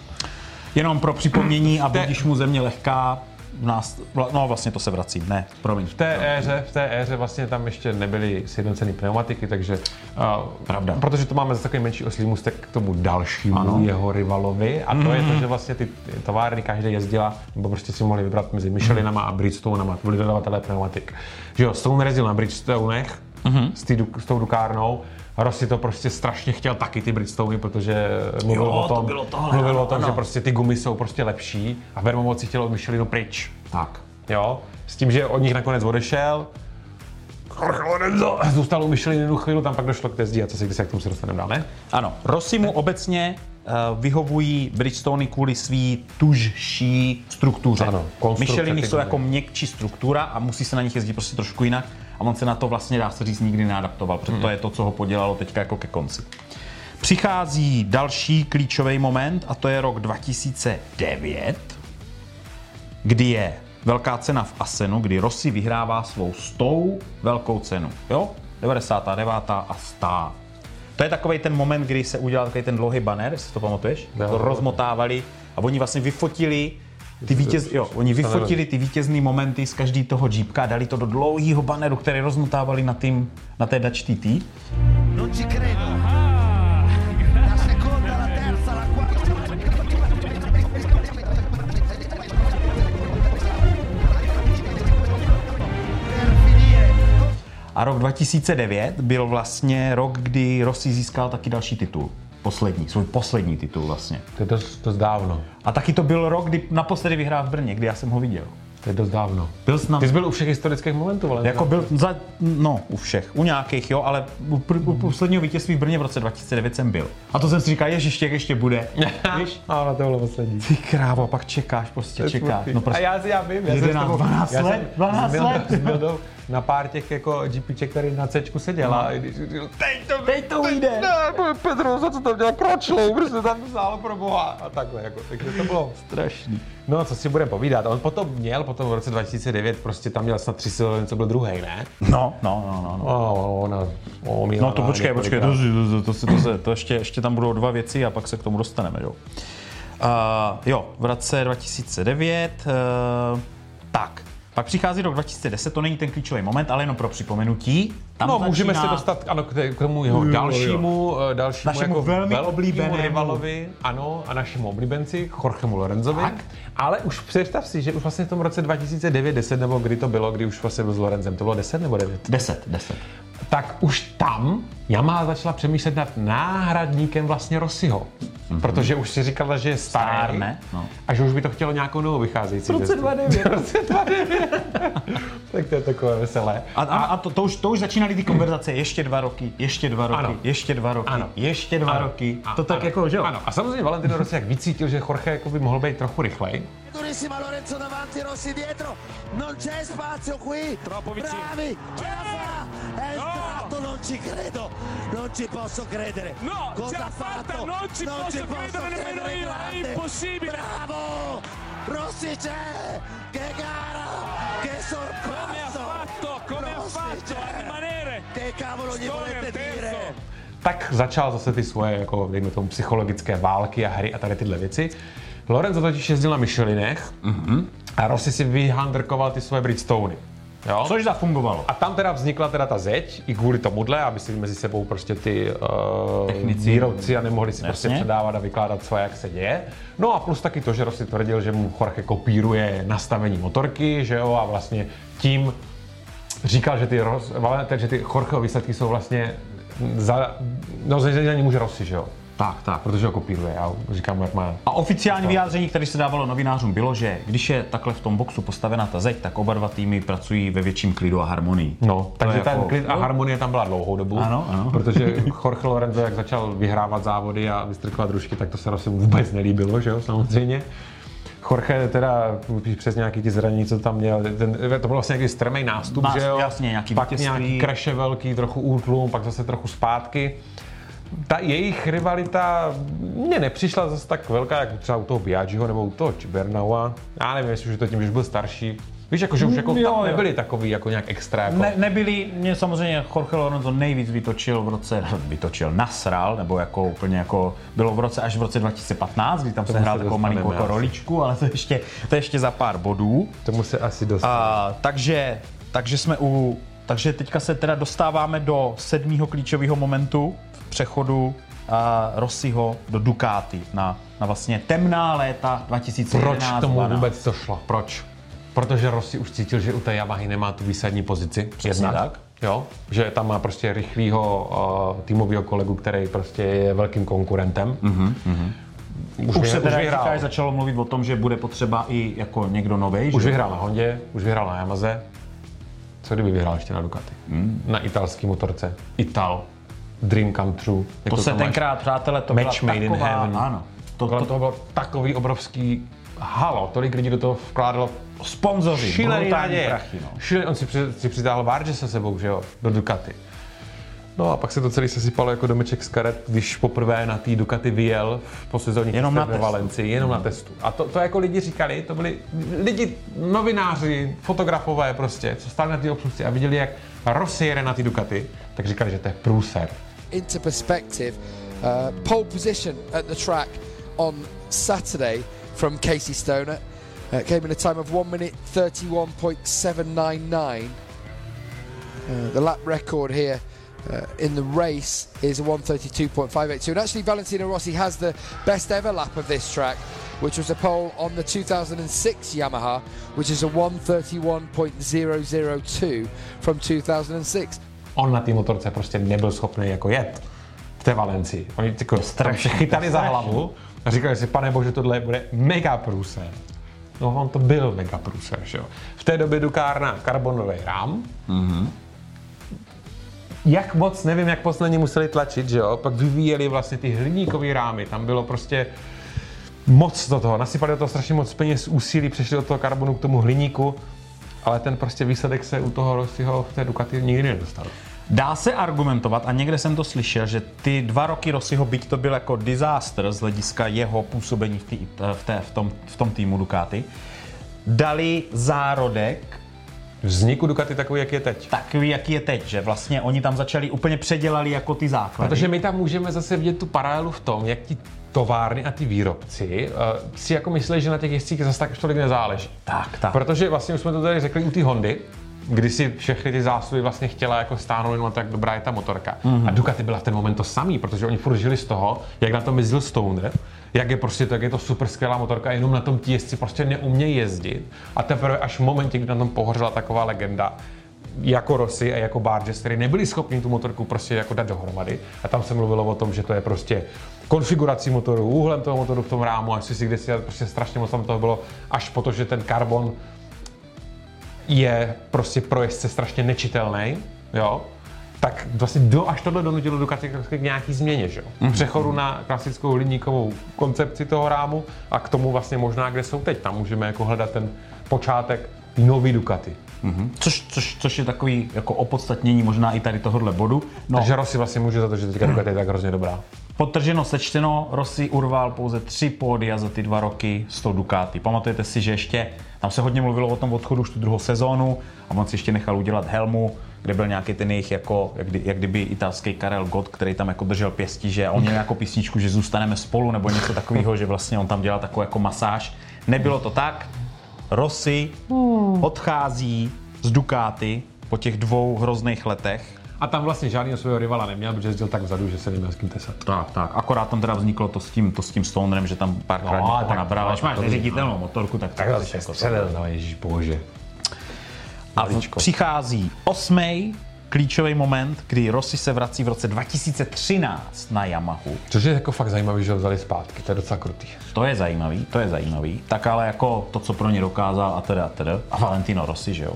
Jenom pro připomnění a budíš mu země lehká, nás, no vlastně to se vrací, ne, promiň. V té éře, v té éře vlastně tam ještě nebyly sjednocené pneumatiky, takže uh, Pravda. protože to máme zase takový menší oslý můstek k tomu dalšímu Ano. jeho rivalovi a to je to, že vlastně ty továrny každé jezdila, nebo prostě si mohli vybrat mezi Michelinama a Bridgestonema, to byli dodavatelé pneumatik. Že jo, Stone jezdil na Bridgestonech s, tý, s tou dukárnou, Rossi to prostě strašně chtěl taky ty Bridgestony, protože mluvil Jo, o to tom, bylo tohle, mluvil ano, o tom ano. že prostě ty gumy jsou prostě lepší a Vermont si chtěl od Michelinu pryč. Tak. Jo, s tím, že od nich nakonec odešel, Lorenzo zůstal u Michelin jednu chvíli, tam pak došlo k té zdi a co si když se k tomu se dostaneme dál, ne? Ano, Rossimu obecně uh, vyhovují Bridgestony kvůli svý tužší struktuře. Ano, Micheliny jsou jako měkčí struktura a musí se na nich jezdit prostě trošku jinak a on se na to vlastně dá se říct nikdy neadaptoval, protože to je to, co ho podělalo teďka jako ke konci. Přichází další klíčový moment a to je rok 2009, kdy je velká cena v Asenu, kdy Rossi vyhrává svou stou velkou cenu. Jo? 99. a 100. To je takový ten moment, kdy se udělal takový ten dlouhý banner, jestli to pamatuješ? Jo. To rozmotávali a oni vlastně vyfotili ty vítěz, jo, oni vyfotili ty vítězné momenty z každý toho jeepka, dali to do dlouhého banneru, který rozmotávali na, tým, na té Dutch TT. Non ci credo. A rok 2009 byl vlastně rok, kdy Rossi získal taky další titul. Poslední, svůj poslední titul vlastně. To je dost, dost dávno. A taky to byl rok, kdy naposledy vyhrál v Brně, kdy já jsem ho viděl. To je dost dávno. Byl jsi na... Ty jsi byl u všech historických momentů, ale Jako byl za, no, u všech, u nějakých, jo, ale u, pr- u posledního vítězství v Brně v roce 2009 jsem byl. A to jsem si říkal, ježiš, jak ještě bude. Víš? Ale to bylo poslední. Ty krávo, a pak čekáš, prostě čekáš. No a prostě, já, já vím, já 11, jsem s tebou- 12 já jsem let, 12 s Mildou- let. Na pár těch jako GPček, který na Cčku seděl a když říkal, teď to, teď to vyjde. Ne, pane Pedro, za co to dělal kračlou, prostě tam zálo pro boha a takhle, jako, takže to bylo strašný. No, co si budeme povídat, on potom měl, potom v roce 2009, prostě tam měl snad tři silové, co byl druhý, ne? No, no, no, no. no. Oh, ona, oh, No to počkej, počkej, to, to, to, to, to, to, to ještě, ještě tam budou dva věci a pak se k tomu dostaneme, jo. Uh, jo, v roce 2009, uh, tak, pak přichází rok 2010, to není ten klíčový moment, ale jenom pro připomenutí. Tam no, můžeme začíná- se dostat ano, k, k tomu jeho Jo, jo. dalšímu, eh, dalšímu Našemu jako velmi oblíbenému. rivalovi, ano, a našemu oblíbenci, Jorgemu Lorenzovi. Ale už představ si, že už vlastně v tom roce 2009, 10 nebo kdy to bylo, kdy už vlastně byl s Lorenzem, to bylo 10 nebo 9? 10, 10. Tak už tam Yamaha začala přemýšlet nad náhradníkem vlastně Rossiho. Mm-hmm. Protože už si říkala, že je starý Stárne, no. a že už by to chtělo nějakou novou vycházející. V roce cestu. 29. V roce 29. tak to je takové veselé. A, a, a to, to, už, to už začínaly ty konverzace, ještě dva roky, ještě dva roky, Ano. ještě dva roky, Ano. ještě dva Ano. roky. A- To tak ano. jako, že jo? Ano. A samozřejmě Valentino Rossi jak vycítil, že Jorge jako by mohl být trochu rychlej, Durissima Lorenzo davanti, Rossi dietro, non c'è spazio qui. Troppo vicino. Bravi, ce la fa. È entrato, non ci credo, non ci posso credere. No, Cosa ha fatta, fatto? non ci posso credere nemmeno io, è grande. impossibile. Bravo, Rossi c'è, che gara, che sorpasso. Come ha fatto, come ha Rossi fatto a c'è. rimanere? Che cavolo gli Storia volete terzo. dire? tak začal zase ty svoje, jako, dejme tomu, psychologické války a hry a tady tyhle věci. Lorenzo totiž jezdil na Michelinech mm-hmm. a Rossi si vyhandrkoval ty svoje Bridgestony. Jo? Což zafungovalo. A tam teda vznikla teda ta zeď, i kvůli tomuhle, aby si mezi sebou prostě ty uh, Technici. výrobci a nemohli si prostě Jasně. předávat a vykládat, co a jak se děje. No a plus taky to, že Rossi tvrdil, že mu Jorge kopíruje nastavení motorky, že jo, a vlastně tím říkal, že ty, Ros, Valente- že ty Jorgeho výsledky jsou vlastně za, no za za ně může Rossi, že jo. Tak, tak. Protože ho kopíruje, já říkám, jak má. A oficiální vyjádření, které se dávalo novinářům, bylo, že když je takhle v tom boxu postavená ta zeď, tak oba dva týmy pracují ve větším klidu a harmonii. No, takže je ten jako- klid a harmonie tam byla dlouhou dobu. Ano, ano. Protože Jorge Lorenzo, jak začal vyhrávat závody a vystrkovat družky, tak to se Rossi vůbec nelíbilo, že jo, samozřejmě. Jorge teda přes nějaký ty zranění, co tam měl, ten, to byl vlastně nějaký strmý nástup, Nás- že jo? jasně, nějaký Pak vítězství. nějaký kreše velký, trochu útlum, pak zase trochu zpátky. Ta jejich rivalita mně nepřišla zase tak velká, jako třeba u toho Biaggiho nebo u toho Chibernaua. Já nevím, jestli už to tím, že už byl starší. Víš, jako, že už jako Jo, tam jo. nebyli takový jako nějak extra. Jako... Ne, nebyli, mě samozřejmě Jorge Lorenzo nejvíc vytočil v roce, vytočil, nasral, nebo jako úplně jako, bylo v roce až v roce 2015, kdy tam se hrál takovou malinkou jako roličku, ale to ještě, to ještě za pár bodů. Tomu se asi dostane. A, takže, takže jsme u, takže teďka se teda dostáváme do sedmého klíčového momentu v přechodu a Rossiho do Ducati na, na vlastně temná léta 2011 Proč tomu 12. vůbec to šlo? Proč? Protože Rossi už cítil, že u té Yamahy nemá tu výsadní pozici. Přesně tak. Jo, že tam má prostě rychlýho uh, týmového kolegu, který prostě je velkým konkurentem. Mhm, Už, Už, vy- se teda, už říkáš, začalo mluvit o tom, že bude potřeba i jako někdo nový. Už vyhrál na Hondě, už vyhrál na Yamaze. Co kdyby vyhrál ještě na Ducati? Hmm. Na italský motorce. Ital. Dream come true. To se máš. tenkrát, přátelé, to Match byla made in taková, heaven. Ano. To, to, to bylo takový obrovský halo, tolik lidí do toho vkládalo Sponzoři, brutální prachy, no. Šílený, on si, při, si přitáhl Varge se sebou, že jo, do Ducati. No a pak se to celé sesypalo jako domeček z karet, když poprvé na té Ducati vyjel po sezóně Jenom na ve. Valencii, jenom na testu. A to, to jako lidi říkali, to byli lidi, novináři, fotografové prostě, co stáli na té obslužce a viděli, jak Rossi jede na té Ducati, tak říkali, že to je průser. into perspective, uh, pole position at the track on Saturday from Casey Stoner uh, came in a time of 1 minute 31.799. Uh, the lap record here uh, in the race is a 132.582. And actually, Valentino Rossi has the best ever lap of this track, which was a pole on the 2006 Yamaha, which is a 131.002 from 2006. on na té motorce prostě nebyl schopný jako jet v té Valencii. Oni jako se chytali za hlavu a říkali si, pane bože, tohle bude mega průser. No on to byl mega průser, že jo. V té době Dukárna karbonový rám. Mhm. Jak moc, nevím, jak moc na ně museli tlačit, že jo. Pak vyvíjeli vlastně ty hliníkové rámy, tam bylo prostě moc do toho, nasypali do toho strašně moc peněz, úsilí, přešli od toho karbonu k tomu hliníku, ale ten prostě výsledek se u toho Rossiho v té Ducati nikdy nedostal. Dá se argumentovat, a někde jsem to slyšel, že ty dva roky Rossiho, byť to byl jako disaster z hlediska jeho působení v, tý, v, té, v, tom, v tom týmu Ducati, dali zárodek Vzniku Ducati takový, jak je teď. takový, jaký je teď, že vlastně oni tam začali úplně předělali jako ty základy. Protože my tam můžeme zase vidět tu paralelu v tom, jak ti továrny a ty výrobci uh, si jako myslí, že na těch jezdcích zase tak tolik nezáleží. Tak, tak. Protože vlastně už jsme to tady řekli u té Hondy, kdy si všechny ty zásluhy vlastně chtěla jako stáhnout jenom tak dobrá je ta motorka. Mhm. A Ducati byla v ten moment to samý, protože oni furt žili z toho, jak na tom jezdil Stoner, jak je prostě to, jak je to super skvělá motorka, jenom na tom ti jezdci prostě neumějí jezdit. A teprve až v momentě, kdy na tom pohořela taková legenda, jako Rossi a jako Barges, který nebyli schopni tu motorku prostě jako dát dohromady. A tam se mluvilo o tom, že to je prostě konfigurací motoru, úhlem toho motoru v tom rámu, až si kde si prostě strašně moc tam toho bylo, až po to, že ten karbon je prostě pro jezdce strašně nečitelný, jo, tak vlastně do, až tohle donutilo Ducati k nějaký změně, že jo? Mhm. Přechodu na klasickou hliníkovou koncepci toho rámu a k tomu vlastně možná, kde jsou teď. Tam můžeme jako hledat ten počátek té nový Ducati. Mhm. Což, což, což je takový jako opodstatnění možná i tady tohohle bodu. No, Takže Rossi vlastně může za to, že teďka Ducati je tak hrozně dobrá. Podtrženo sečteno, Rossi urval pouze tři pódia za ty dva roky s tou Ducati. Pamatujete si, že ještě tam se hodně mluvilo o tom odchodu už tu druhou sezónu a on si ještě nechal udělat helmu, kde byl nějaký ten jejich jako, jak, kdy, jak kdyby italský Karel Gott, který tam jako držel pěstí, že on měl jako písničku, že zůstaneme spolu nebo něco takového, že vlastně on tam dělal takovou jako masáž. Nebylo to tak. Rossi odchází z Ducati po těch dvou hrozných letech A tam vlastně žádného svého rivala neměl, protože jezdil tak vzadu, že se neměl s kým tesat. tak, tak. Akorát tam teda vzniklo to s tím, to s tím Stonerem, že tam párkrát No, no, tak- nabral. Až tak máš to- neředitelnou motorku, tak, Tak to zase jako střelil, no ježíš bože. A v- přichází osmý klíčový moment, kdy Rossi se vrací v roce 2013 na Yamahu. Což je jako fakt zajímavý, že ho vzali zpátky, to je docela krutý. To je zajímavý, to je zajímavý. Tak ale jako to, co pro ně dokázal a teda, teda. A Valentino Rossi, že jo.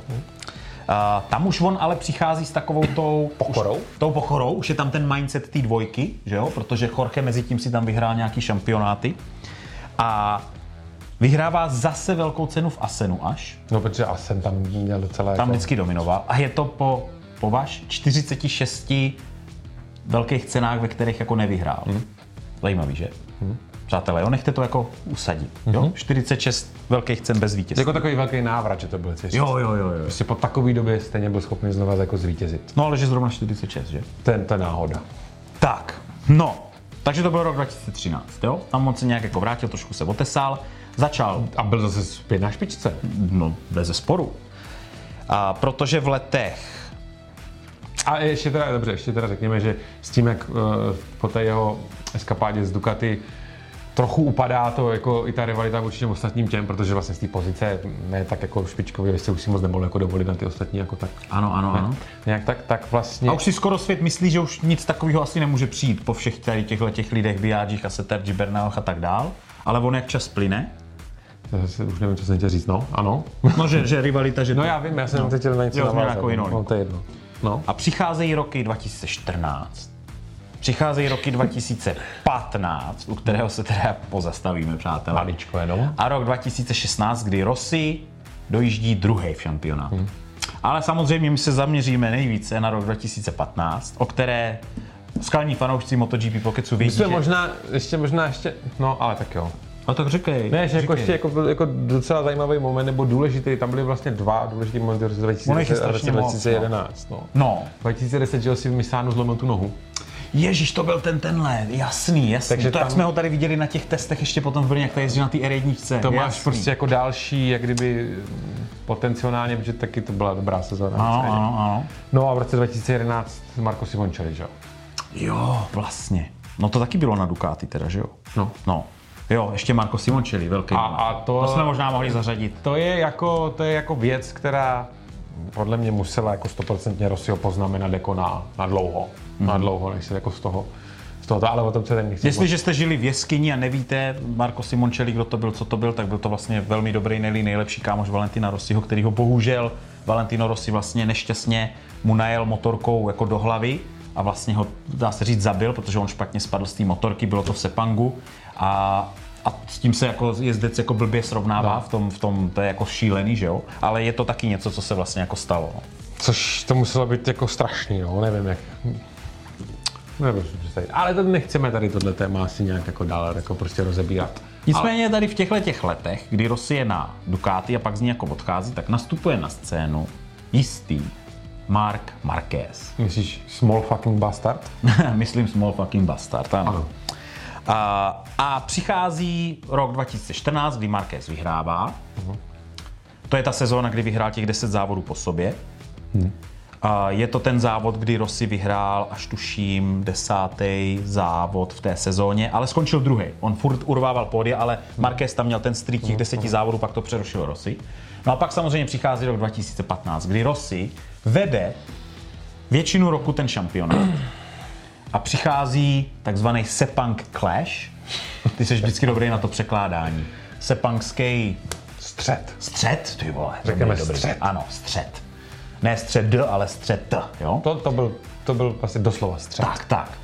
Tam už on ale přichází s takovou tou pokorou. Už, tou pokorou, už je tam ten mindset té dvojky, že jo, protože Jorge mezi tím si tam vyhrál nějaký šampionáty. A vyhrává zase velkou cenu v Asenu až. No, protože Asen tam měl docela Tam jako... vždycky dominoval. A je to po, po vaš 46 velkých cenách, ve kterých jako nevyhrál. Hmm. Zajímavý, že? Hmm. Přátelé, jo, nechte to jako usadit. Jo? 46 velkých cen bez vítězství. Jako takový velký návrat, že to byl cest. Jo, jo, jo, jo. Prostě po takové době stejně byl schopný znova jako zvítězit. No ale že zrovna 46, že? Ten, to je náhoda. Tak, no. Takže to byl rok 2013, jo? Tam on se nějak jako vrátil, trošku se otesal, začal... A byl zase zpět na špičce. No, bez sporu. A protože v letech A ještě teda, dobře, ještě teda řekněme, že s tím, jak uh, po té jeho eskapádě z Ducati trochu upadá to jako i ta rivalita vůči těm ostatním těm, protože vlastně z té pozice ne tak jako špičkově, se už si moc nemohl jako dovolit na ty ostatní jako tak. Ano, ano, ne, ano. Nějak tak, tak vlastně... A už si skoro svět myslí, že už nic takového asi nemůže přijít po všech tady těchto těch lidech, Biagich, Aseter, Gibernauch a tak dál. Ale on jak čas plyne, Zase už nevím, co jsem chtěl říct, no, ano. no že, že rivalita, že No to- já vím, já jsem no. teď chtěl na něco Jo, změna navázat, jako jinou. no, to je jedno. No. A přicházejí roky 2014, přicházejí roky 2015, u kterého se teda pozastavíme, přátelé. Maličko jenom. A rok 2016, kdy Rossi dojíždí druhý v šampionátu. Hmm. Ale samozřejmě my se zaměříme nejvíce na rok 2015, o které skalní fanoušci MotoGP Pocketsu My vědí, že... možná, ještě možná ještě, no ale tak jo. A tak říkej. Ne, že jako ještě jako, byl jako docela zajímavý moment, nebo důležitý, tam byly vlastně dva důležitý momenty v roce Ono jich je 2010 a v roce strašně moc, 2011. No. No, 2010, že jo, si v Misánu zlomil tu nohu. Ježíš, to byl ten tenhle, jasný, jasný. Takže to, jak tam- jsme ho tady viděli na těch testech ještě potom v Brně, jak to jezdil na té R1. To máš jasný. prostě jako další, jak kdyby potenciálně, protože taky to byla dobrá sezóna. Ano, ano, ano. No a v roce 2011 Marco Simoncelli, že jo? Jo, vlastně. No to taky bylo na Ducati teda, že jo? No. No. Jo, ještě Marco Simoncelli, velký. A, a to, to jsme možná mohli zařadit. To je jako, to je jako věc, která podle mě musela jako stoprocentně Rossiho poznamenat jako na, na dlouho. Mhm. Na dlouho, než se jako z toho z tohoto, ale o tom se ten nechci Jestliže jste žili v jeskyni a nevíte, Marco Simoncelli, kdo to byl, co to byl, tak byl to vlastně velmi dobrý, nejli nejlepší kámoš Valentina Rossiho, který ho bohužel Valentino Rossi vlastně nešťastně mu najel motorkou jako do hlavy a vlastně ho, dá se říct, zabil, protože on špatně spadl z té motorky, bylo to v Sepangu a a s tím se jako jezdec jako blbě srovnává, No. v, tom, v tom, to je jako šílený, že jo? Ale je to taky něco, co se vlastně jako stalo. No. Což to muselo být jako strašný, no, nevím jak. Nevím, co představit. Ale to nechceme tady tohle téma asi nějak jako dál jako prostě rozebírat. Nicméně tady v těchto těch letech, kdy Rossi je na Ducati a pak z ní jako odchází, tak nastupuje na scénu jistý Mark Marquez. Myslíš small fucking bastard? Myslím small fucking bastard, ano. ano. A, a přichází rok 2014, kdy Marquez vyhrává. To je ta sezóna, kdy vyhrál těch 10 závodů po sobě. A je to ten závod, kdy Rossi vyhrál až tuším desátý závod v té sezóně, ale skončil druhý. On furt urvával pódia, ale Marquez tam měl ten streak těch deseti závodů, pak to přerušil Rossi. No a pak samozřejmě přichází rok 2015, kdy Rossi vede většinu roku ten šampionát. A přichází takzvaný Sepang Clash. Ty jsi vždycky dobrý na to překládání. Sepangský střed. Střed, ty vole. Řekneme dobrý, dobrý. střed. Ano, střed. Ne střed D, ale střed T, jo? To, to, byl, to byl vlastně doslova střed. Tak, tak.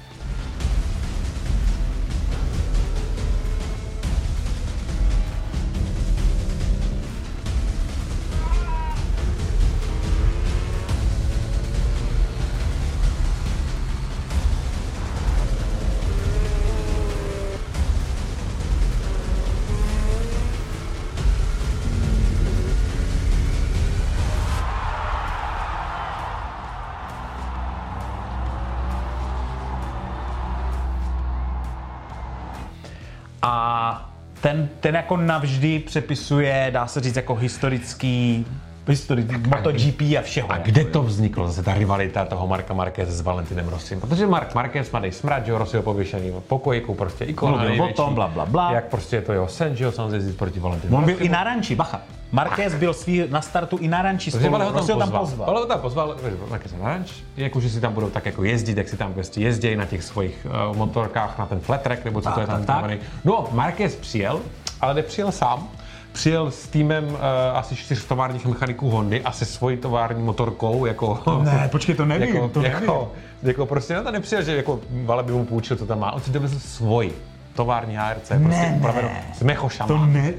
Ten, ten jako navždy přepisuje, dá se říct, jako historický, historický MotoGP a všeho. A kde to vzniklo, zase ta rivalita toho Marka Marquez s Valentinem Rossim? Protože Mark Marquez mladý smrad, že Rossi ho pověšený v pokojíku, prostě ikona Mluvil o tom, bla, bla, bla. Jak prostě je to jeho sen, že jo, samozřejmě proti Valentinu On byl i na ranči, bacha. Marquez byl svý na startu i na ranči spolu. Ho tam ho tam pozval. pozval. Vale ho tam pozval, Marquez na ranč, jako že si tam budou tak jako jezdit, jak si tam prostě jezdí na těch svých uh, motorkách, na ten flat track, nebo co Tak, to je tam tak. No, Marquez přijel, ale nepřijel sám. Přijel s týmem uh, asi čtyř továrních mechaniků Hondy a se svojí tovární motorkou, jako... Ne, počkej, to nevím, jako, to nevím. jako, jako, prostě na to nepřijel, že jako Vale by mu půjčil, co tam má. On si dovezl svoji tovární HRC, prostě Ne, upravenou ne. s mechošama. To ne,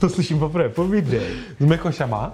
to slyším poprvé, povídej. s mechošama.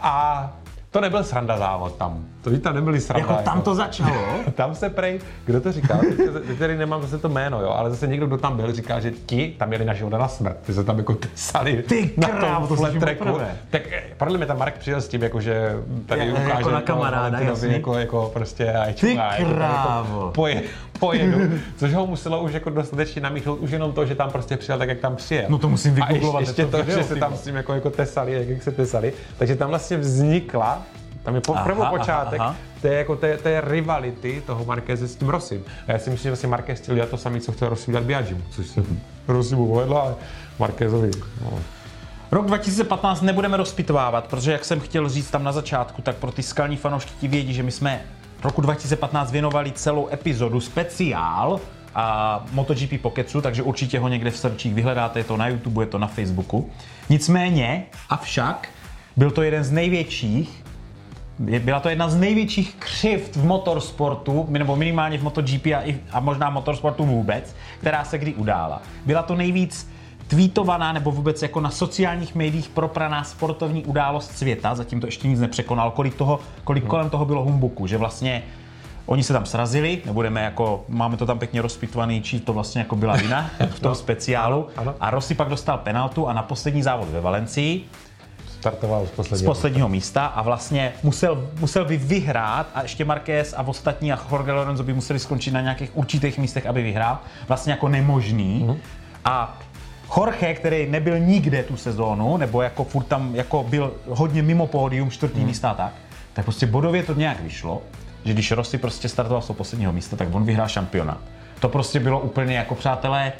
A to nebyl sranda závod tam. To tam nebyly sranda. Jako tam to začalo? tam se prej, kdo to říkal, teď tady nemám zase to jméno, jo, ale zase někdo, kdo tam byl, říká, že ti tam jeli na života na smrt. Ty se tam jako tesali Ty na to tom slyším tracku. Tak eh, podle mě tam Mark přijel s tím, jako, že tady Je- ukáže jako na kamaráda, jako, jako, prostě aj Ty jako, krávo. jako, poje, pojedu, což ho muselo už jako dostatečně namíchnout už jenom to, že tam prostě přijel tak, jak tam přijel. No to musím A vygooglovat, ještě, ještě to video, že se tam s tím jako, jako tesali, jak, jak se tesali. Takže tam vlastně vznikla, tam je po, Aha, prvou aha, počátek, aha. té, jako té, té rivality toho Markéze s tím Rosim. A já si myslím, že vlastně Marquez chtěl dělat to samé, co chtěl Rossi dělat Biagimu, což se Rossimu povedlo, ale Marquezovi, no. Rok 2015 nebudeme rozpitvávat, protože jak jsem chtěl říct tam na začátku, tak pro ty skalní fanoušky ti vědí, že my jsme roku 2015 věnovali celou epizodu speciál a MotoGP Pocketsu, takže určitě ho někde v srdčích vyhledáte, je to na YouTube, je to na Facebooku. Nicméně, avšak, byl to jeden z největších byla to jedna z největších křivt v motorsportu, nebo minimálně v MotoGP a, i, a možná motorsportu vůbec, která se kdy udála. Byla to nejvíc tweetovaná nebo vůbec jako na sociálních médiích propraná sportovní událost světa, zatím to ještě nic nepřekonal, kolik, toho, kolik kolem toho bylo humbuku, že vlastně Oni se tam srazili, nebudeme jako, máme to tam pěkně rozpitvaný, či to vlastně jako byla vina v tom speciálu. A Rossi pak dostal penaltu a na poslední závod ve Valencii Startoval z z posledního. posledního místa a vlastně musel, musel by vyhrát a ještě Marquez a ostatní a Jorge Lorenzo by museli skončit na nějakých určitých místech, aby vyhrál. Vlastně jako nemožný. Mhm. A Jorge, který nebyl nikde tu sezónu, nebo jako furt tam jako byl hodně mimo pódium, čtvrtý Mhm. místa a tak, tak prostě bodově to nějak vyšlo, že když Rossi prostě startoval z toho posledního místa, tak on vyhrál šampionát. To prostě bylo úplně jako přátelé,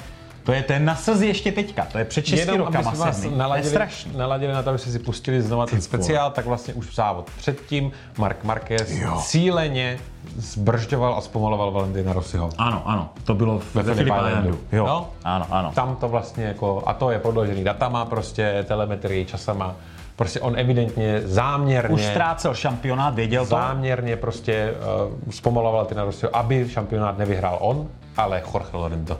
To je, to je na slzy ještě teďka, to je před 6 Jenom, aby rokama jsme vás sedmi. To je naladili, strašný. naladili na to, aby jste si pustili znova ten speciál, tak vlastně už závod předtím Mark Marquez Jo. cíleně zbržďoval a zpomaloval Valentina Rossiho. Ano, ano, to bylo Ve ve Islandu. Islandu. Jo, No. ano, ano. Tam to vlastně jako, a to je podložený datama, prostě telemetrií, časama. Prostě on evidentně záměrně... Už ztrácel šampionát, věděl to. záměrně prostě uh, zpomaloval Tina Rossiho, aby šampionát nevyhrál on, ale Jorge Lorenzo.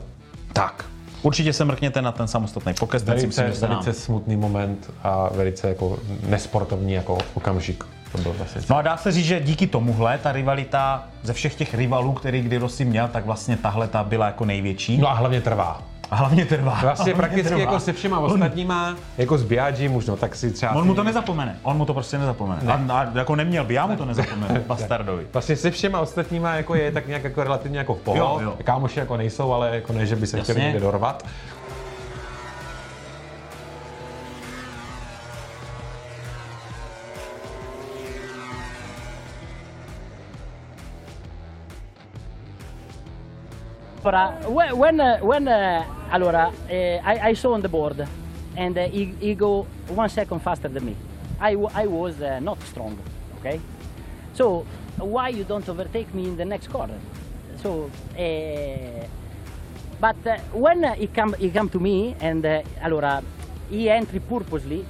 Tak. Určitě se mrkněte na ten samostatný pokec, Velice, myslím, že se nám... velice smutný moment a velice jako nesportovní jako okamžik. To byl vlastně No a dá se říct, že díky tomuhle ta rivalita ze všech těch rivalů, který kdy Rossi měl, tak vlastně tahle ta byla jako největší. No a hlavně trvá. A hlavně trvá. Vlastně Hlavně prakticky trvá. jako se všema ostatníma, jako s Biaggi možno, tak si třeba... On mu to nezapomene. On mu to prostě nezapomene. Ne. A, a, jako neměl by, já mu to nezapomenu, bastardovi. Vlastně se všema ostatníma jako je tak nějak jako relativně jako v poho. Jo, jo. Kámoši jako nejsou, ale jako ne, že by se Jasně. chtěli někde dorvat. Allora, whe- when, uh, when uh, allora, eh, I, I saw on the board and uh, he, he go one second faster than me. I, I was uh, not strong, okay? So why you don't overtake me in the next corner? So, uh, but when he come he come to me and allora he entry purposely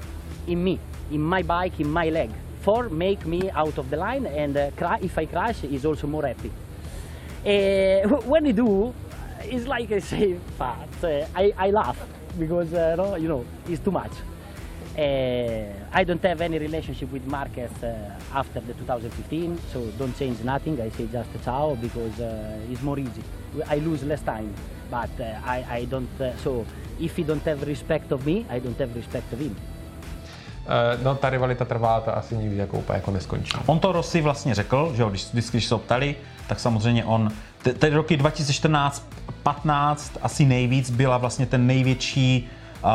in me, in my bike, in my leg, for make me out of the line and if I crash, he's also more happy. Eh, when he do, it's like I say, but uh, I, I laugh because uh, no, you know it's too much. Uh, I don't have any relationship with Marquez uh, after the 2015, so don't change nothing. I say just ciao because uh, it's more easy. I lose less time, but uh, I, I don't. So if he don't have respect of me, I don't have respect of him. Uh, no ta rivalita trvá, ta asi nikdy jako úplně jako neskončí. On to Rossi vlastně řekl, že jo, když, vždycky, když se ho ptali, tak samozřejmě on, te- ty roky 2014, 15 asi nejvíc byla vlastně ten největší uh,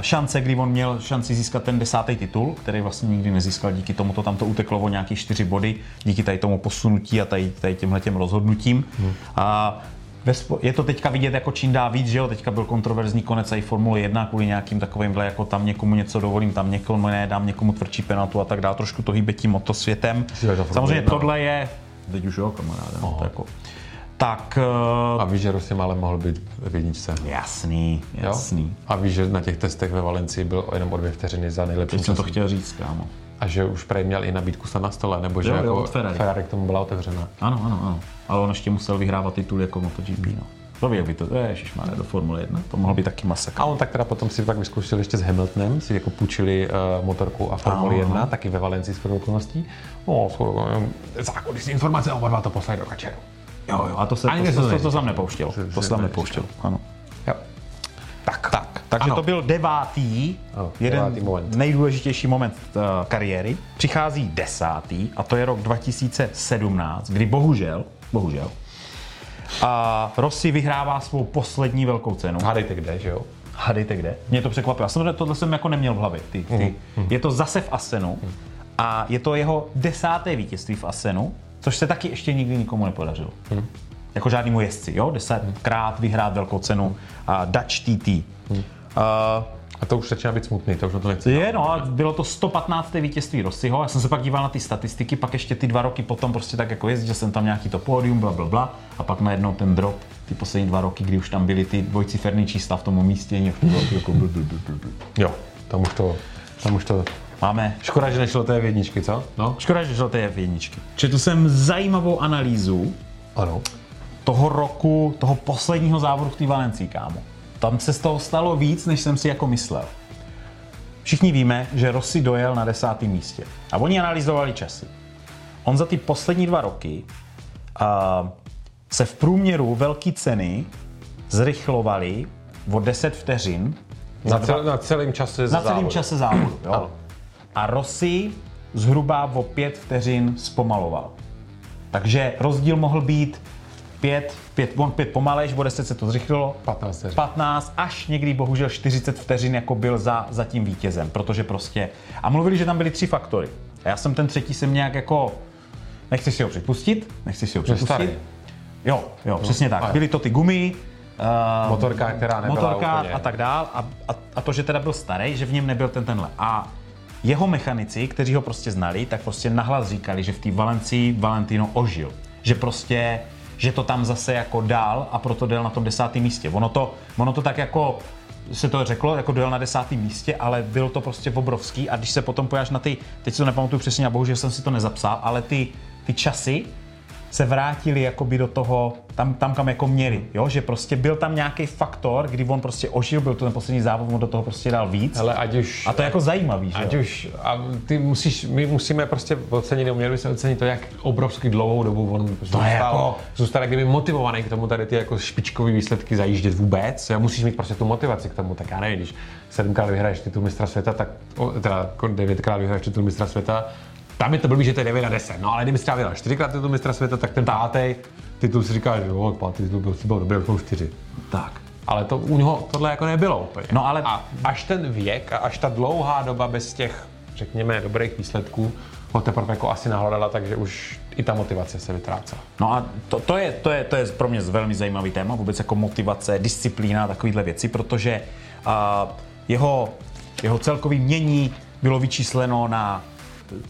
šance, kdy on měl šanci získat ten desátý titul, který vlastně nikdy nezískal, díky tomu to tam to uteklo o nějaký čtyři body, díky tady tomu posunutí a tady, tady těmhle těm rozhodnutím. Hmm. A je to teďka vidět jako čím dá víc, že jo, teďka byl kontroverzní konec i Formule 1 kvůli nějakým takovýmhle, jako tam někomu něco dovolím, tam někomu ne, dám někomu tvrdší penaltu a tak dále, trošku to hýbe tím motosvětem. Samozřejmě 1? tohle je, teď už jo, kamaráde, no, to jako, tak A víš, že Rossi ale mohl být v jedničce. jasný, jasný. Jo? A víš, že na těch testech ve Valencii byl jenom o dvě vteřiny za nejlepší Teď jsem to chtěl říct, kámo. A že už prej měl i nabídku se na stole, nebo že Jo, jo, jako od Ferrari. Ferrari k tomu byla otevřena. Ano, ano, ano. Ale on ještě musel vyhrávat titul jako MotoGP, no. To jak by to, ježišmarja, do Formule 1, to mohl být taky masakr. A on tak teda potom si pak vyzkoušel ještě s Hamiltonem, si jako půjčili uh, motorku a Formuli Aha. 1, taky ve Valencii s okolností. No, shodou, zákulisní informace, oba dva to poslali do kačeru. Jo, jo, a to se Ani to, se to, to to, to, neříká. tam nepouštělo. Se- To se se tam to nepouštělo, ano. Jo. Tak, tak. Takže Ano. to byl devátý, Ano, jeden devátý moment. nejdůležitější moment uh, kariéry. Přichází desátý a to je rok 2017, kdy bohužel, bohužel, a Rossi vyhrává svou poslední velkou cenu. Hádejte kde, že jo? Hádejte kde? Mě to překvapilo. Já jsem tohle jsem jako neměl v hlavě. Ty, ty. Je to zase v Asenu a je to jeho desáté vítězství v Asenu, což se taky ještě nikdy nikomu nepodařilo. Jako žádnému jezdci, jo? Desetkrát vyhrát velkou cenu a Dutch TT. Uh, A to už začíná být smutný, to už na to nechci. je, no, a bylo to 115. vítězství Rossiho. Já jsem se pak díval na ty statistiky, pak ještě ty dva roky potom prostě tak jako jezdil jsem tam nějaký to pódium, bla, bla, bla, a pak najednou ten drop, ty poslední dva roky, kdy už tam byly ty dvojciferný čísla v tom umístění, jako. Jo, tam už to, tam už to... Máme Škoda, že nešlo té v jedničky, co? No? Škoda, že to je v jedničky. Četl jsem zajímavou analýzu Ano. toho roku, toho posledního závodu v té Valencii, kámo. Tam se z toho stalo víc, než jsem si jako myslel. Všichni víme, že Rossi dojel na desátém místě. A oni analyzovali časy. On za ty poslední dva roky uh, se v průměru velké ceny zrychlovaly o 10 vteřin Na, cel, na celém čase na celém závodu. čase závodu. Jo? Ano. A Rossi zhruba o 5 vteřin zpomaloval. Takže rozdíl mohl být 5, 5, on 5 pomalejš, o 10 se to zrychlilo. 15 vteřin. 15 až někdy bohužel 40 vteřin jako byl za, za tím vítězem, protože prostě... A mluvili, že tam byly tři faktory. A já jsem ten třetí jsem nějak jako... Nechci si ho připustit, nechci si ho připustit. starý. Jo, jo, přesně tak. Byly to ty gumy, Uh, Motorka, která nebyla motorka úplně. a tak dál. A, a, a, to, že teda byl starý, že v něm nebyl ten tenhle. A jeho mechanici, kteří ho prostě znali, tak prostě nahlas říkali, že v té Valencii Valentino ožil. Že prostě, že to tam zase jako dál a proto dal na tom desátém místě. Ono to, ono to tak jako se to řeklo, jako dojel na desátém místě, ale byl to prostě obrovský a když se potom pojáš na ty, teď si to nepamatuju přesně a bohužel jsem si to nezapsal, ale ty, ty časy se vrátili jakoby do toho, tam, tam kam jako měli, jo? že prostě byl tam nějaký faktor, kdy on prostě ožil, byl to ten poslední závod, on do toho prostě dal víc. Hele, ať už, a to je jako zajímavý, že Ať jo? už, a ty musíš, my musíme prostě ocenit, nebo měli bychom ocenit to, jak obrovský dlouhou dobu on zůstal, jako- zůstal kdyby motivovaný k tomu tady ty jako špičkové výsledky zajíždět vůbec. Já musíš mít prostě tu motivaci k tomu, tak já nevím, když sedmkrát vyhraješ titul mistra světa, tak, o, teda devětkrát vyhraješ titul mistra světa, tam je to blbý, že to je 9 a 10. No ale kdyby třeba vyhrál čtyřikrát titul mistra světa, tak ten pátý titul si říká, že jo, pátý titul byl, byl dobrý, jsou čtyři. Tak. Ale to u něho tohle jako nebylo úplně. No ale... A až ten věk a až ta dlouhá doba bez těch, řekněme, dobrých výsledků ho teprve jako asi nahledala, takže už i ta motivace se vytrácela. No a to, to, je, to, je, to je pro mě velmi zajímavý téma, vůbec jako motivace, disciplína a takovéhle věci, protože uh, jeho, jeho celkový mění bylo vyčísleno na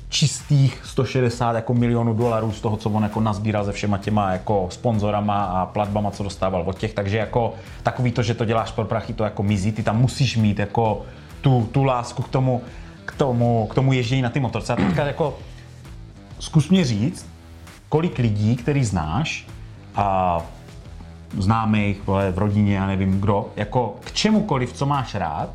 čistých 160 jako milionů dolarů z toho, co on jako nazbíral se všema těma jako sponzorama a platbama, co dostával od těch, takže jako takový to, že to děláš pro prachy, to jako mizí, ty tam musíš mít jako tu, tu lásku k tomu, k tomu, k tomu ježdění na ty motorce. A teďka jako zkus mě říct, kolik lidí, který znáš a známých, v rodině, já nevím kdo, jako k čemukoliv, co máš rád,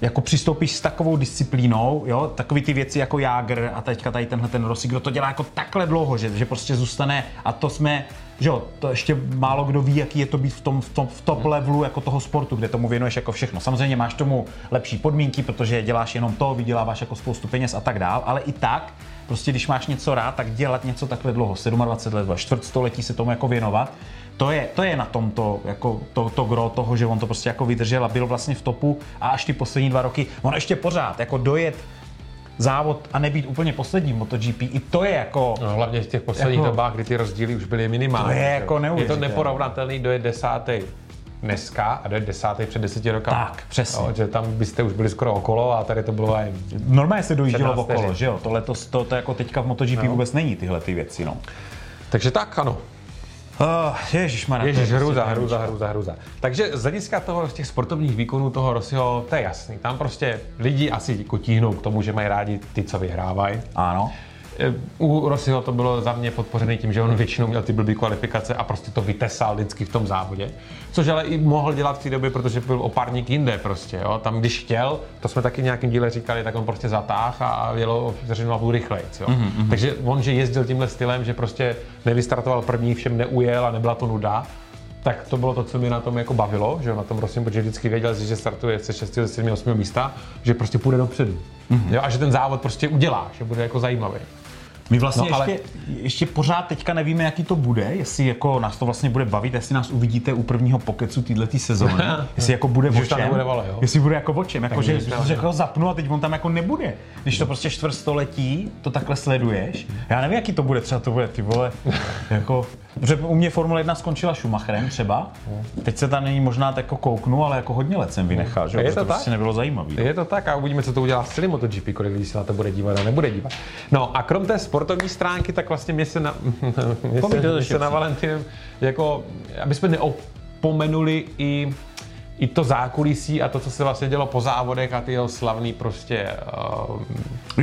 jako přistoupíš s takovou disciplínou, jo, takový ty věci jako Jágr a teďka tady tenhle ten Rossi, kdo to dělá jako takhle dlouho, že, že prostě zůstane a to jsme, že jo, to ještě málo kdo ví, jaký je to být v tom, v tom v top levelu jako toho sportu, kde tomu věnuješ jako všechno. Samozřejmě máš tomu lepší podmínky, protože děláš jenom to, vyděláváš jako spoustu peněz a tak dál, ale i tak, prostě když máš něco rád, tak dělat něco takhle dlouho, 27 let, čtvrtstoletí se tomu jako věnovat, to je, to je na tom to, jako to, to gro toho, že on to prostě jako vydržel a byl vlastně v topu a až ty poslední dva roky, on ještě pořád jako dojet závod a nebýt úplně poslední v MotoGP, i to je jako... No, hlavně v těch posledních jako- dobách, kdy ty rozdíly už byly minimální. To je jako Je to neuvěřitelné. neporovnatelný, kdo je desátý dneska a kdo je desátý před deseti rokama. Tak, přesně. Jo, že tam byste už byli skoro okolo a tady to bylo jen Normálně se dojíždělo 17 okolo, že jo? Tohle to, to, to jako teďka v MotoGP No. vůbec není tyhle ty věci, no. Takže tak, ano. Ježišmarja, Ježíš, to je hruza, prostě hruza, hruza, hruza. Takže z hlediska toho, z těch sportovních výkonů toho Rossiho, to je jasný. Tam prostě lidi asi jako tíhnou k tomu, že mají rádi ty, co vyhrávají. Ano. U Rossiho to bylo za mě podpořené tím, že on většinou měl ty blbý kvalifikace a prostě to vytesal vždycky v tom závodě. Což ale i mohl dělat v té době, protože byl opárník jinde prostě. Jo? Tam, když chtěl, to jsme taky v nějakým díle říkali, tak on prostě zatáh a, jelo o vteřinu a půl rychleji. Jo? Mhm, mhm. Takže on, že jezdil tímhle stylem, že prostě nevystartoval první, všem neujel a nebyla to nuda, tak to bylo to, co mě na tom jako bavilo, že na tom Rossim, protože vždycky věděl, že startuje se 6. ze 7. 8. místa, že prostě půjde dopředu. Mhm. Jo, a že ten závod prostě udělá, že bude jako zajímavý. My vlastně No, ale- ještě, ještě pořád teďka nevíme, jaký to bude, jestli jako nás to vlastně bude bavit, jestli nás uvidíte u prvního pokecu této sezóny, jestli jako bude o čem, nebude vole, jo? jestli bude jako o čem, jako Tak že, že ho zapnu a teď on tam jako nebude, když to prostě čtvrtstoletí, to takhle sleduješ, já nevím, jaký to bude, třeba to bude ty vole, jako, protože u mě Formule 1 skončila Schumacherem třeba, teď se tam není možná tak jako kouknu, ale jako hodně let jsem vynechal, že Je to to prostě tak? nebylo zajímavý. Je to tak a uvidíme, co to udělá s celým MotoGP, kolik lidí se na to bude dívat a nebude dívat. No a krom té sportovní stránky, tak vlastně mě se na, mě se, mě se na. Valentinem, jako, aby jsme neopomenuli i i to zákulisí a to, co se vlastně dělo po závodech a ty jeho slavný prostě uh,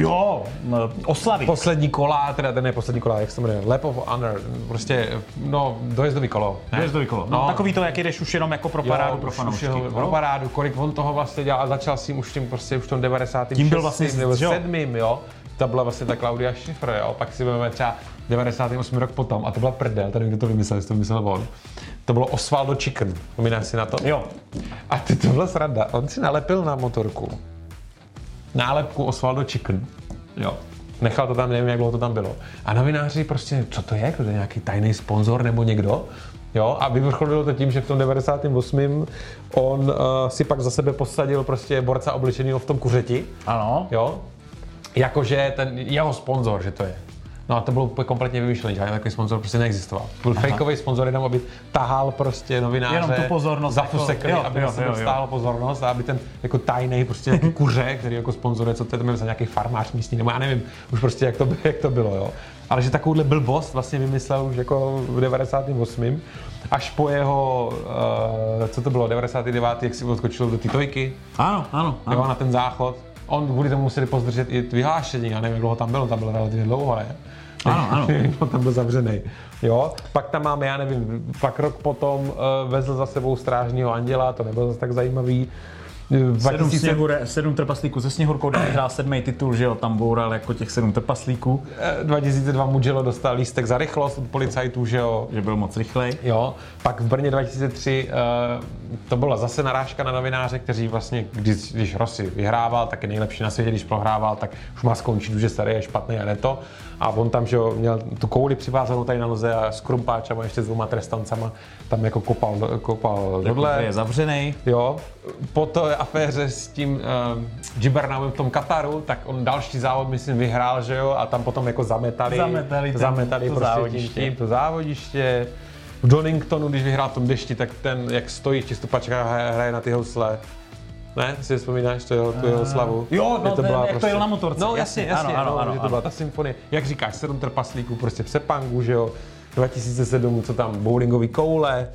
jo, oslavy. Poslední kola, teda ten ne poslední kola, jak se to jmenuje, Lap of Honor, prostě, no, dojezdový kolo. ne? Dojezdový kolo. No, takový to, jak jdeš už jenom jako pro parádu, pro už- už fanoušky. jenom jo? Pro parádu, kolik on toho vlastně dělal a začal s tím už tím prostě už v tom 90. Tím byl vlastně, nebo jo? 7. jo. To byla vlastně ta Claudia Schiffer, jo. Pak si budeme třeba 98. rok potom a to byla prdel, tady kdo to vymyslel, jestli to vymyslel on. To bylo Osvaldo Chicken, vzpomínáš si na to? Jo. A ty to byla sranda, on si nalepil na motorku nálepku Osvaldo Chicken, jo. Nechal to tam, nevím, jak dlouho to tam bylo. A novináři prostě, co to je, to je nějaký tajný sponzor nebo někdo? Jo, a vyvrcholilo to tím, že v tom 98. on uh, si pak za sebe posadil prostě borca obličenýho v tom kuřeti. Ano. Jo. Jakože ten jeho sponzor, že to je. No a to bylo úplně kompletně vymyšlené, žádný takový sponzor prostě neexistoval. Byl Aha. fakeový sponzor jenom, aby tahal prostě novináře Jenom tu pozornost, za jako- fusekli, jo, aby jo, sebe jo, pozornost a aby ten jako tajný prostě nějaký kuře, který jako sponzoruje, co to je, to za nějaký farmář místní, nebo já nevím, už prostě jak to, jak to bylo, jo. Ale že takovouhle blbost vlastně vymyslel už jako v 98. Až po jeho, uh, co to bylo, 99. jak si odskočil do Titojky. Ano, ano, ano. Jo, na ten záchod. On kvůli tomu museli pozdržet i vyhlášení, já nevím, jak dlouho tam byl, on tam byl relativně dlouho, ne? Ano, ano. on tam byl zavřený. Jo, pak tam máme, já nevím, pak rok potom uh, vezl za sebou strážního anděla, to nebylo zase tak zajímavý. Eh, Sedm, 2000 sněhu, sedm trpaslíků se Sněhurkou, kde vyhrál sedmý titul, že jo, tam boural jako těch sedm trpaslíků. Eh, 2002 Mugello dostal lístek za rychlost od policajtů, že jo. Že byl moc rychlej. Jo, pak v Brně 2003 uh, to byla zase narážka na novináře, kteří vlastně, když, když Rossi vyhrával, tak je nejlepší na světě, když prohrával, tak už má skončit, už je starý, je špatný a ne to. A on tam, že měl tu kouli přivázanou tady na noze a s krumpáčama ještě s dvouma trestancama tam jako kopal, kopal dole. je zavřený. Jo, po té aféře s tím uh, v tom Kataru, tak on další závod, myslím, vyhrál, že jo, a tam potom jako zametali, Zametali ten- zametali to prostě závodiště. tím, tím, to závodiště. V Doningtonu, když vyhrál v tom dešti, tak ten, jak stojí v těch stupačkách a hraje- na ty housle. Ne, si vzpomínáš to jeho, tu jeho slavu? jo, no, Že ten, jak to jel na motorce, No jasně, jasně, ano, ano, no, ano, že to ano. byla ta symfonie. Jak říkáš, sedm trpaslíků prostě v Sepangu, že jo, 2007, co tam, bowlingový koule,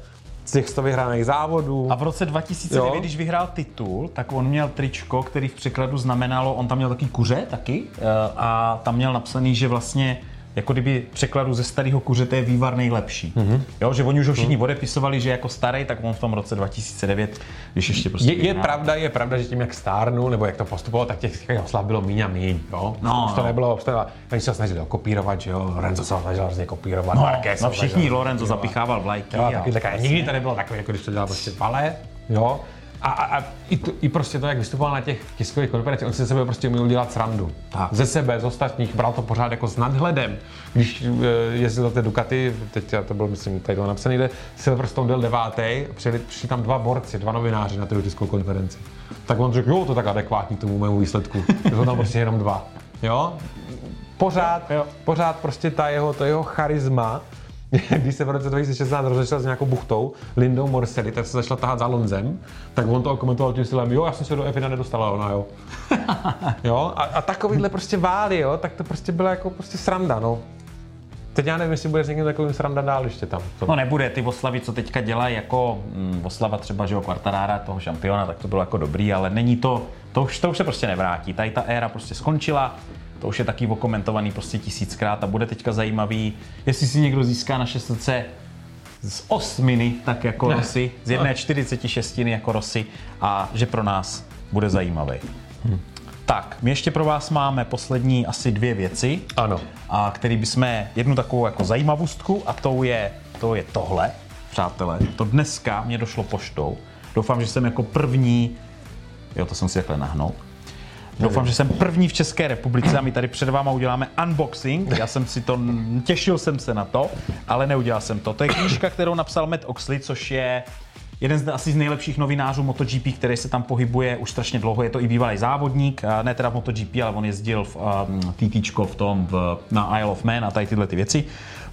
z těch 100 vyhraných závodů. A v roce 2009, Jo. když vyhrál titul, tak on měl tričko, který v překladu znamenalo, on tam měl takový kuře taky eh, a tam měl napsaný, že vlastně jako kdyby překladu ze starého kuře to je vývar nejlepší. Mhm. Jo, že oni už ho všichni odepisovali, že jako starý, tak on v tom roce 2009, když ještě prostě Je, je, pravda, je pravda, že tím, jak stárnul, nebo jak to postupovalo, tak těch oslav bylo míň a míň, jo? No, už to no. nebylo, už to oni se snažili okopírovat, že jo? Lorenzo se snažil hrozně kopírovat, No, Marquez no všichni, Lorenzo kopírovat. zapichával vlajky. Jo, a- taky taká, nikdy to nebylo takové, jako když to dělal prostě pale, jo? A, a, a i, to, i, prostě to, jak vystupoval na těch tiskových konferencích, on si ze sebe prostě uměl dělat srandu. Tak. Ze sebe, z ostatních, bral to pořád jako s nadhledem. Když uh, jezdil do té Ducati, teď to bylo, myslím, tady to napsané, kde Silverstone byl devátý, přijeli, přišli tam dva borci, dva novináři na tu tiskovou konferenci. Tak on řekl, jo, to je tak adekvátní tomu mému výsledku. Jsou tam prostě jenom dva. Jo? Pořád, jo. pořád prostě ta jeho, to jeho charisma, když se v roce 2016 rozešel s nějakou buchtou, Lindou Morselli, tak se začala tahat za Lonzem, tak on to komentoval tím stylem, jo, já jsem se do F1 nedostala, ona jo. jo, a, a takovýhle prostě vály, jo, tak to prostě byla jako prostě sranda, no. Teď já nevím, jestli bude s někým takovým sranda dál ještě tam. No nebude, ty oslavy, co teďka dělají jako mm, oslava třeba, že jo, Quartarara, toho šampiona, tak to bylo jako dobrý, ale není to, to už, to už se prostě nevrátí. Tady ta éra prostě skončila, to už je taky okomentovaný prostě tisíckrát a bude teďka zajímavý, jestli si někdo získá naše srdce z osminy, tak jako Ne. Rosy, z jedné 46 jako Rosy a že pro nás bude zajímavý. Tak, my ještě pro vás máme poslední asi dvě věci. Ano. A který bychom jednu takovou jako zajímavostku a to je, to je tohle, přátelé. To dneska mě došlo poštou. Doufám, že jsem jako první, jo, to jsem si takhle nahnul. Doufám, že jsem první v České republice a my tady před váma uděláme unboxing. Já jsem si to, těšil jsem se na to, ale neudělal jsem to. To je knížka, kterou napsal Matt Oxley, což je jeden z asi z nejlepších novinářů MotoGP, který se tam pohybuje už strašně dlouho. Je to i bývalý závodník, ne teda v MotoGP, ale on jezdil v um, TTčko v tom v, na Isle of Man a tady tyhle ty věci.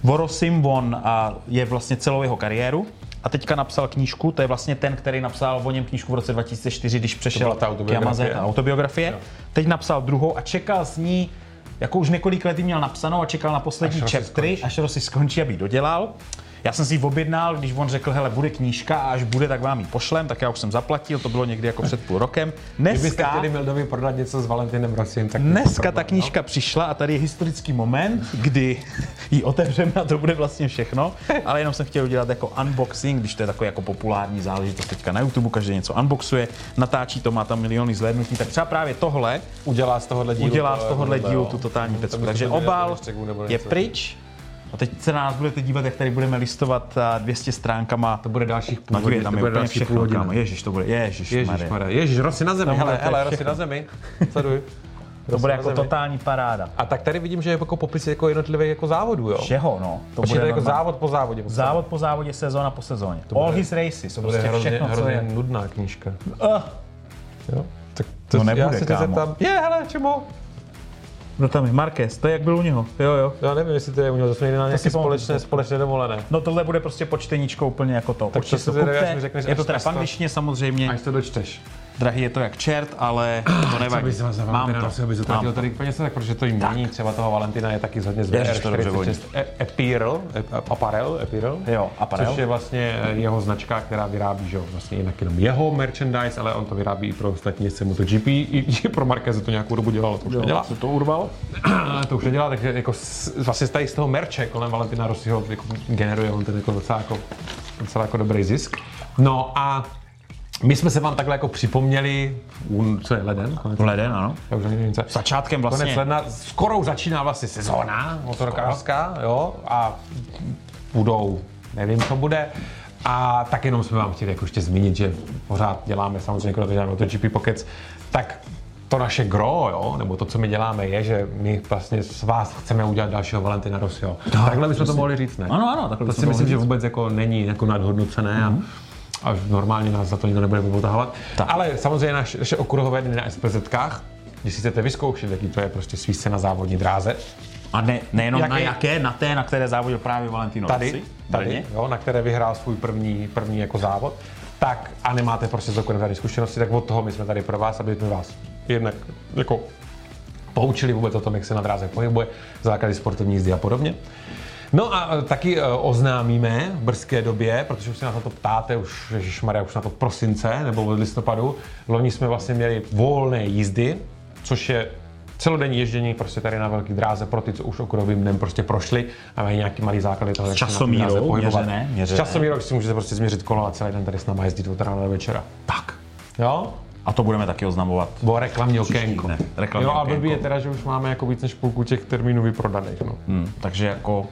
Vorosim, on a, je vlastně celou jeho kariéru a teďka napsal knížku, to je vlastně ten, který napsal o něm knížku v roce 2004, když přešel ta k autobiografie. Yamaze, ta autobiografie. Teď napsal druhou a čekal s ní, jako už několik let měl napsanou a čekal na poslední Až chaptery, až Rossi skončí, aby dodělal. Já jsem si ji objednal, když on řekl, hele, bude knížka a až bude, tak vám ji pošlem, tak já už jsem zaplatil, to bylo někdy jako před půl rokem. Kdybyste Dneska, chtěli Mildovi prodat něco s Valentinem Rossiem, tak dneska ta knížka přišla a tady je historický moment, kdy ji otevřeme a to bude vlastně všechno, ale jenom jsem chtěl udělat jako unboxing, když to je takový jako populární záležitost teďka na YouTube, každý něco unboxuje, natáčí to, má tam miliony zhlédnutí, tak třeba právě tohle udělá z tohohle dílu, udělá z to- tohohle dílu tu totální To pecku. Takže obal nebo je pryč. A teď se na nás budete dívat, jak tady budeme listovat a 200 stránkama. To bude dalších půl hodiny, tam to je bude další všechno, půl hodiny. kámo. Ježiš, to bude, ježiš, Ježíš, Ježíš, Rossi na zemi, hele, bude hele. Rossi na zemi. Sleduj. To bude jako zemi. totální paráda. A tak tady vidím, že je jako popis jako jednotlivých jako závodů, jo? Všeho, no. To Počkej, to je jako normálně. závod po závodě. podstatě. Závod po závodě, sezóna po sezóně. To bude- All his races, to To bude prostě hrozně, všechno, co hrozně je. nudná knížka. Uh, Jo? Tak No nebude, já se tě kámo. zeptám, je, hele, čemu? Kdo tam je? Marquez, to je jak byl u něho. Jo, jo. Já nevím, jestli to je u něho, to jsme na nějaké společné, společné dovolené. No tohle bude prostě po čteníčko úplně jako to. Tak Určitě to si to kupte. řekneš, je to teda to- v angličtině samozřejmě. Až to dočteš. Drahý je to jak čert, ale to nevadí. Co bys Mám to. Mám utratil to. tolik peněz, tak protože to jim mění. Třeba toho Valentina je taky hodně z Ježiš, to dobře VR46 E- Apparel, E- Apparel, Apparel, Jo, Apparel. což je vlastně eh, jeho značka, která vyrábí, že jo, vlastně jinak jenom jeho merchandise, ale on to vyrábí i pro ostatní jezdce MotoGP, i, i pro Marquez to nějakou dobu dělalo, to už nedělá. Se to urval? To už nedělá, takže jako vlastně tady z toho merče kolem Valentina Rossiho jako generuje on ten jako docela, jako, docela jako dobrý zisk. No a my jsme se vám takhle jako připomněli, co je leden? Konec Leden, ano. Já už nevím, co. Začátkem Konec vlastně. ledna, skoro začíná vlastně sezóna motorkářská, jo, a budou, nevím, co bude. A tak jenom jsme vám chtěli jako ještě zmínit, že pořád děláme samozřejmě, jako děláme MotoGP Pockets, tak to naše gro, jo, nebo to, co my děláme, je, že my vlastně s vás chceme udělat dalšího Valentina Rossiho. Takhle bychom to mohli říct, ne? Ano, ano, takhle To si to myslím, mohli že říct. vůbec jako není jako nadhodnocené a, a normálně nás za to nikdo nebude potahovat. Ale samozřejmě naše, naše okruhové dny na SPZkách, když si chcete vyzkoušet, jaký to je prostě svíst na závodní dráze, A ne, nejenom Jak na jaké, na té, na které závodil právě Valentino tady, Rossi. tady Brně. jo, na které vyhrál svůj první, první jako závod, tak a nemáte prostě z tady zkušenosti, tak od toho my jsme tady pro vás, aby jsme vás jednak jako poučili vůbec o tom, jak se na dráze pohybuje, základy sportovní jízdy a podobně. No a e, taky e, oznámíme v brzké době, protože už se na to ptáte, už Maria už na to prosince nebo od listopadu. Loni jsme vlastně měli volné jízdy, což je celodenní ježdění prostě tady na velký dráze pro ty, co už okruhovým dnem prostě prošli a mají nějaký malý základy toho, jak časomírou měřené, měřené. S časomírou si můžete prostě změřit kolo a celý den tady s náma jezdit od rána do večera. Tak. Jo? A to budeme taky oznamovat. Bo reklamní okénko. dne. Reklamní jo, a blbý je teda, že už máme jako víc než půlku těch termínů vyprodaných. No. Hmm, takže jako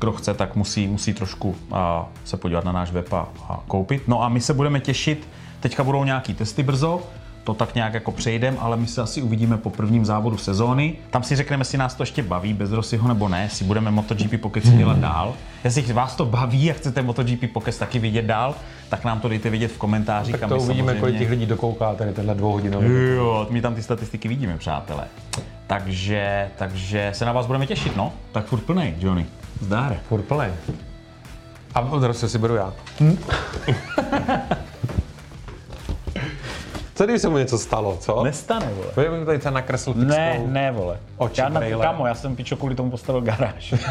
kdo chce, tak musí, musí trošku a, se podívat na náš web a, a koupit. No a my se budeme těšit, teďka budou nějaký testy brzo, to tak nějak jako přejdem, ale my se asi uvidíme po prvním závodu sezóny. Tam si řekneme, jestli nás to ještě baví bez Rossiho nebo ne, jestli budeme MotoGP Pocket dělat dál. Jestli vás to baví a chcete MotoGP Pocket taky vidět dál, tak nám to dejte vědět v komentářích. Tak to uvidíme, kolik samozřejmě- těch lidí dokouká tady tenhle dvouhodinový. Jo, my tam ty statistiky vidíme, přátelé. Takže, takže se na vás budeme těšit, no. Tak furt plnej, Johnny. Zdár. Furt plný. A od Rossi si beru já. Co když se mu něco stalo, co? Nestane, vole. Pojďme mi tady třeba nakresl Ne, ne, vole. oči já na, kamo, já jsem pičo kvůli tomu postavil garáž.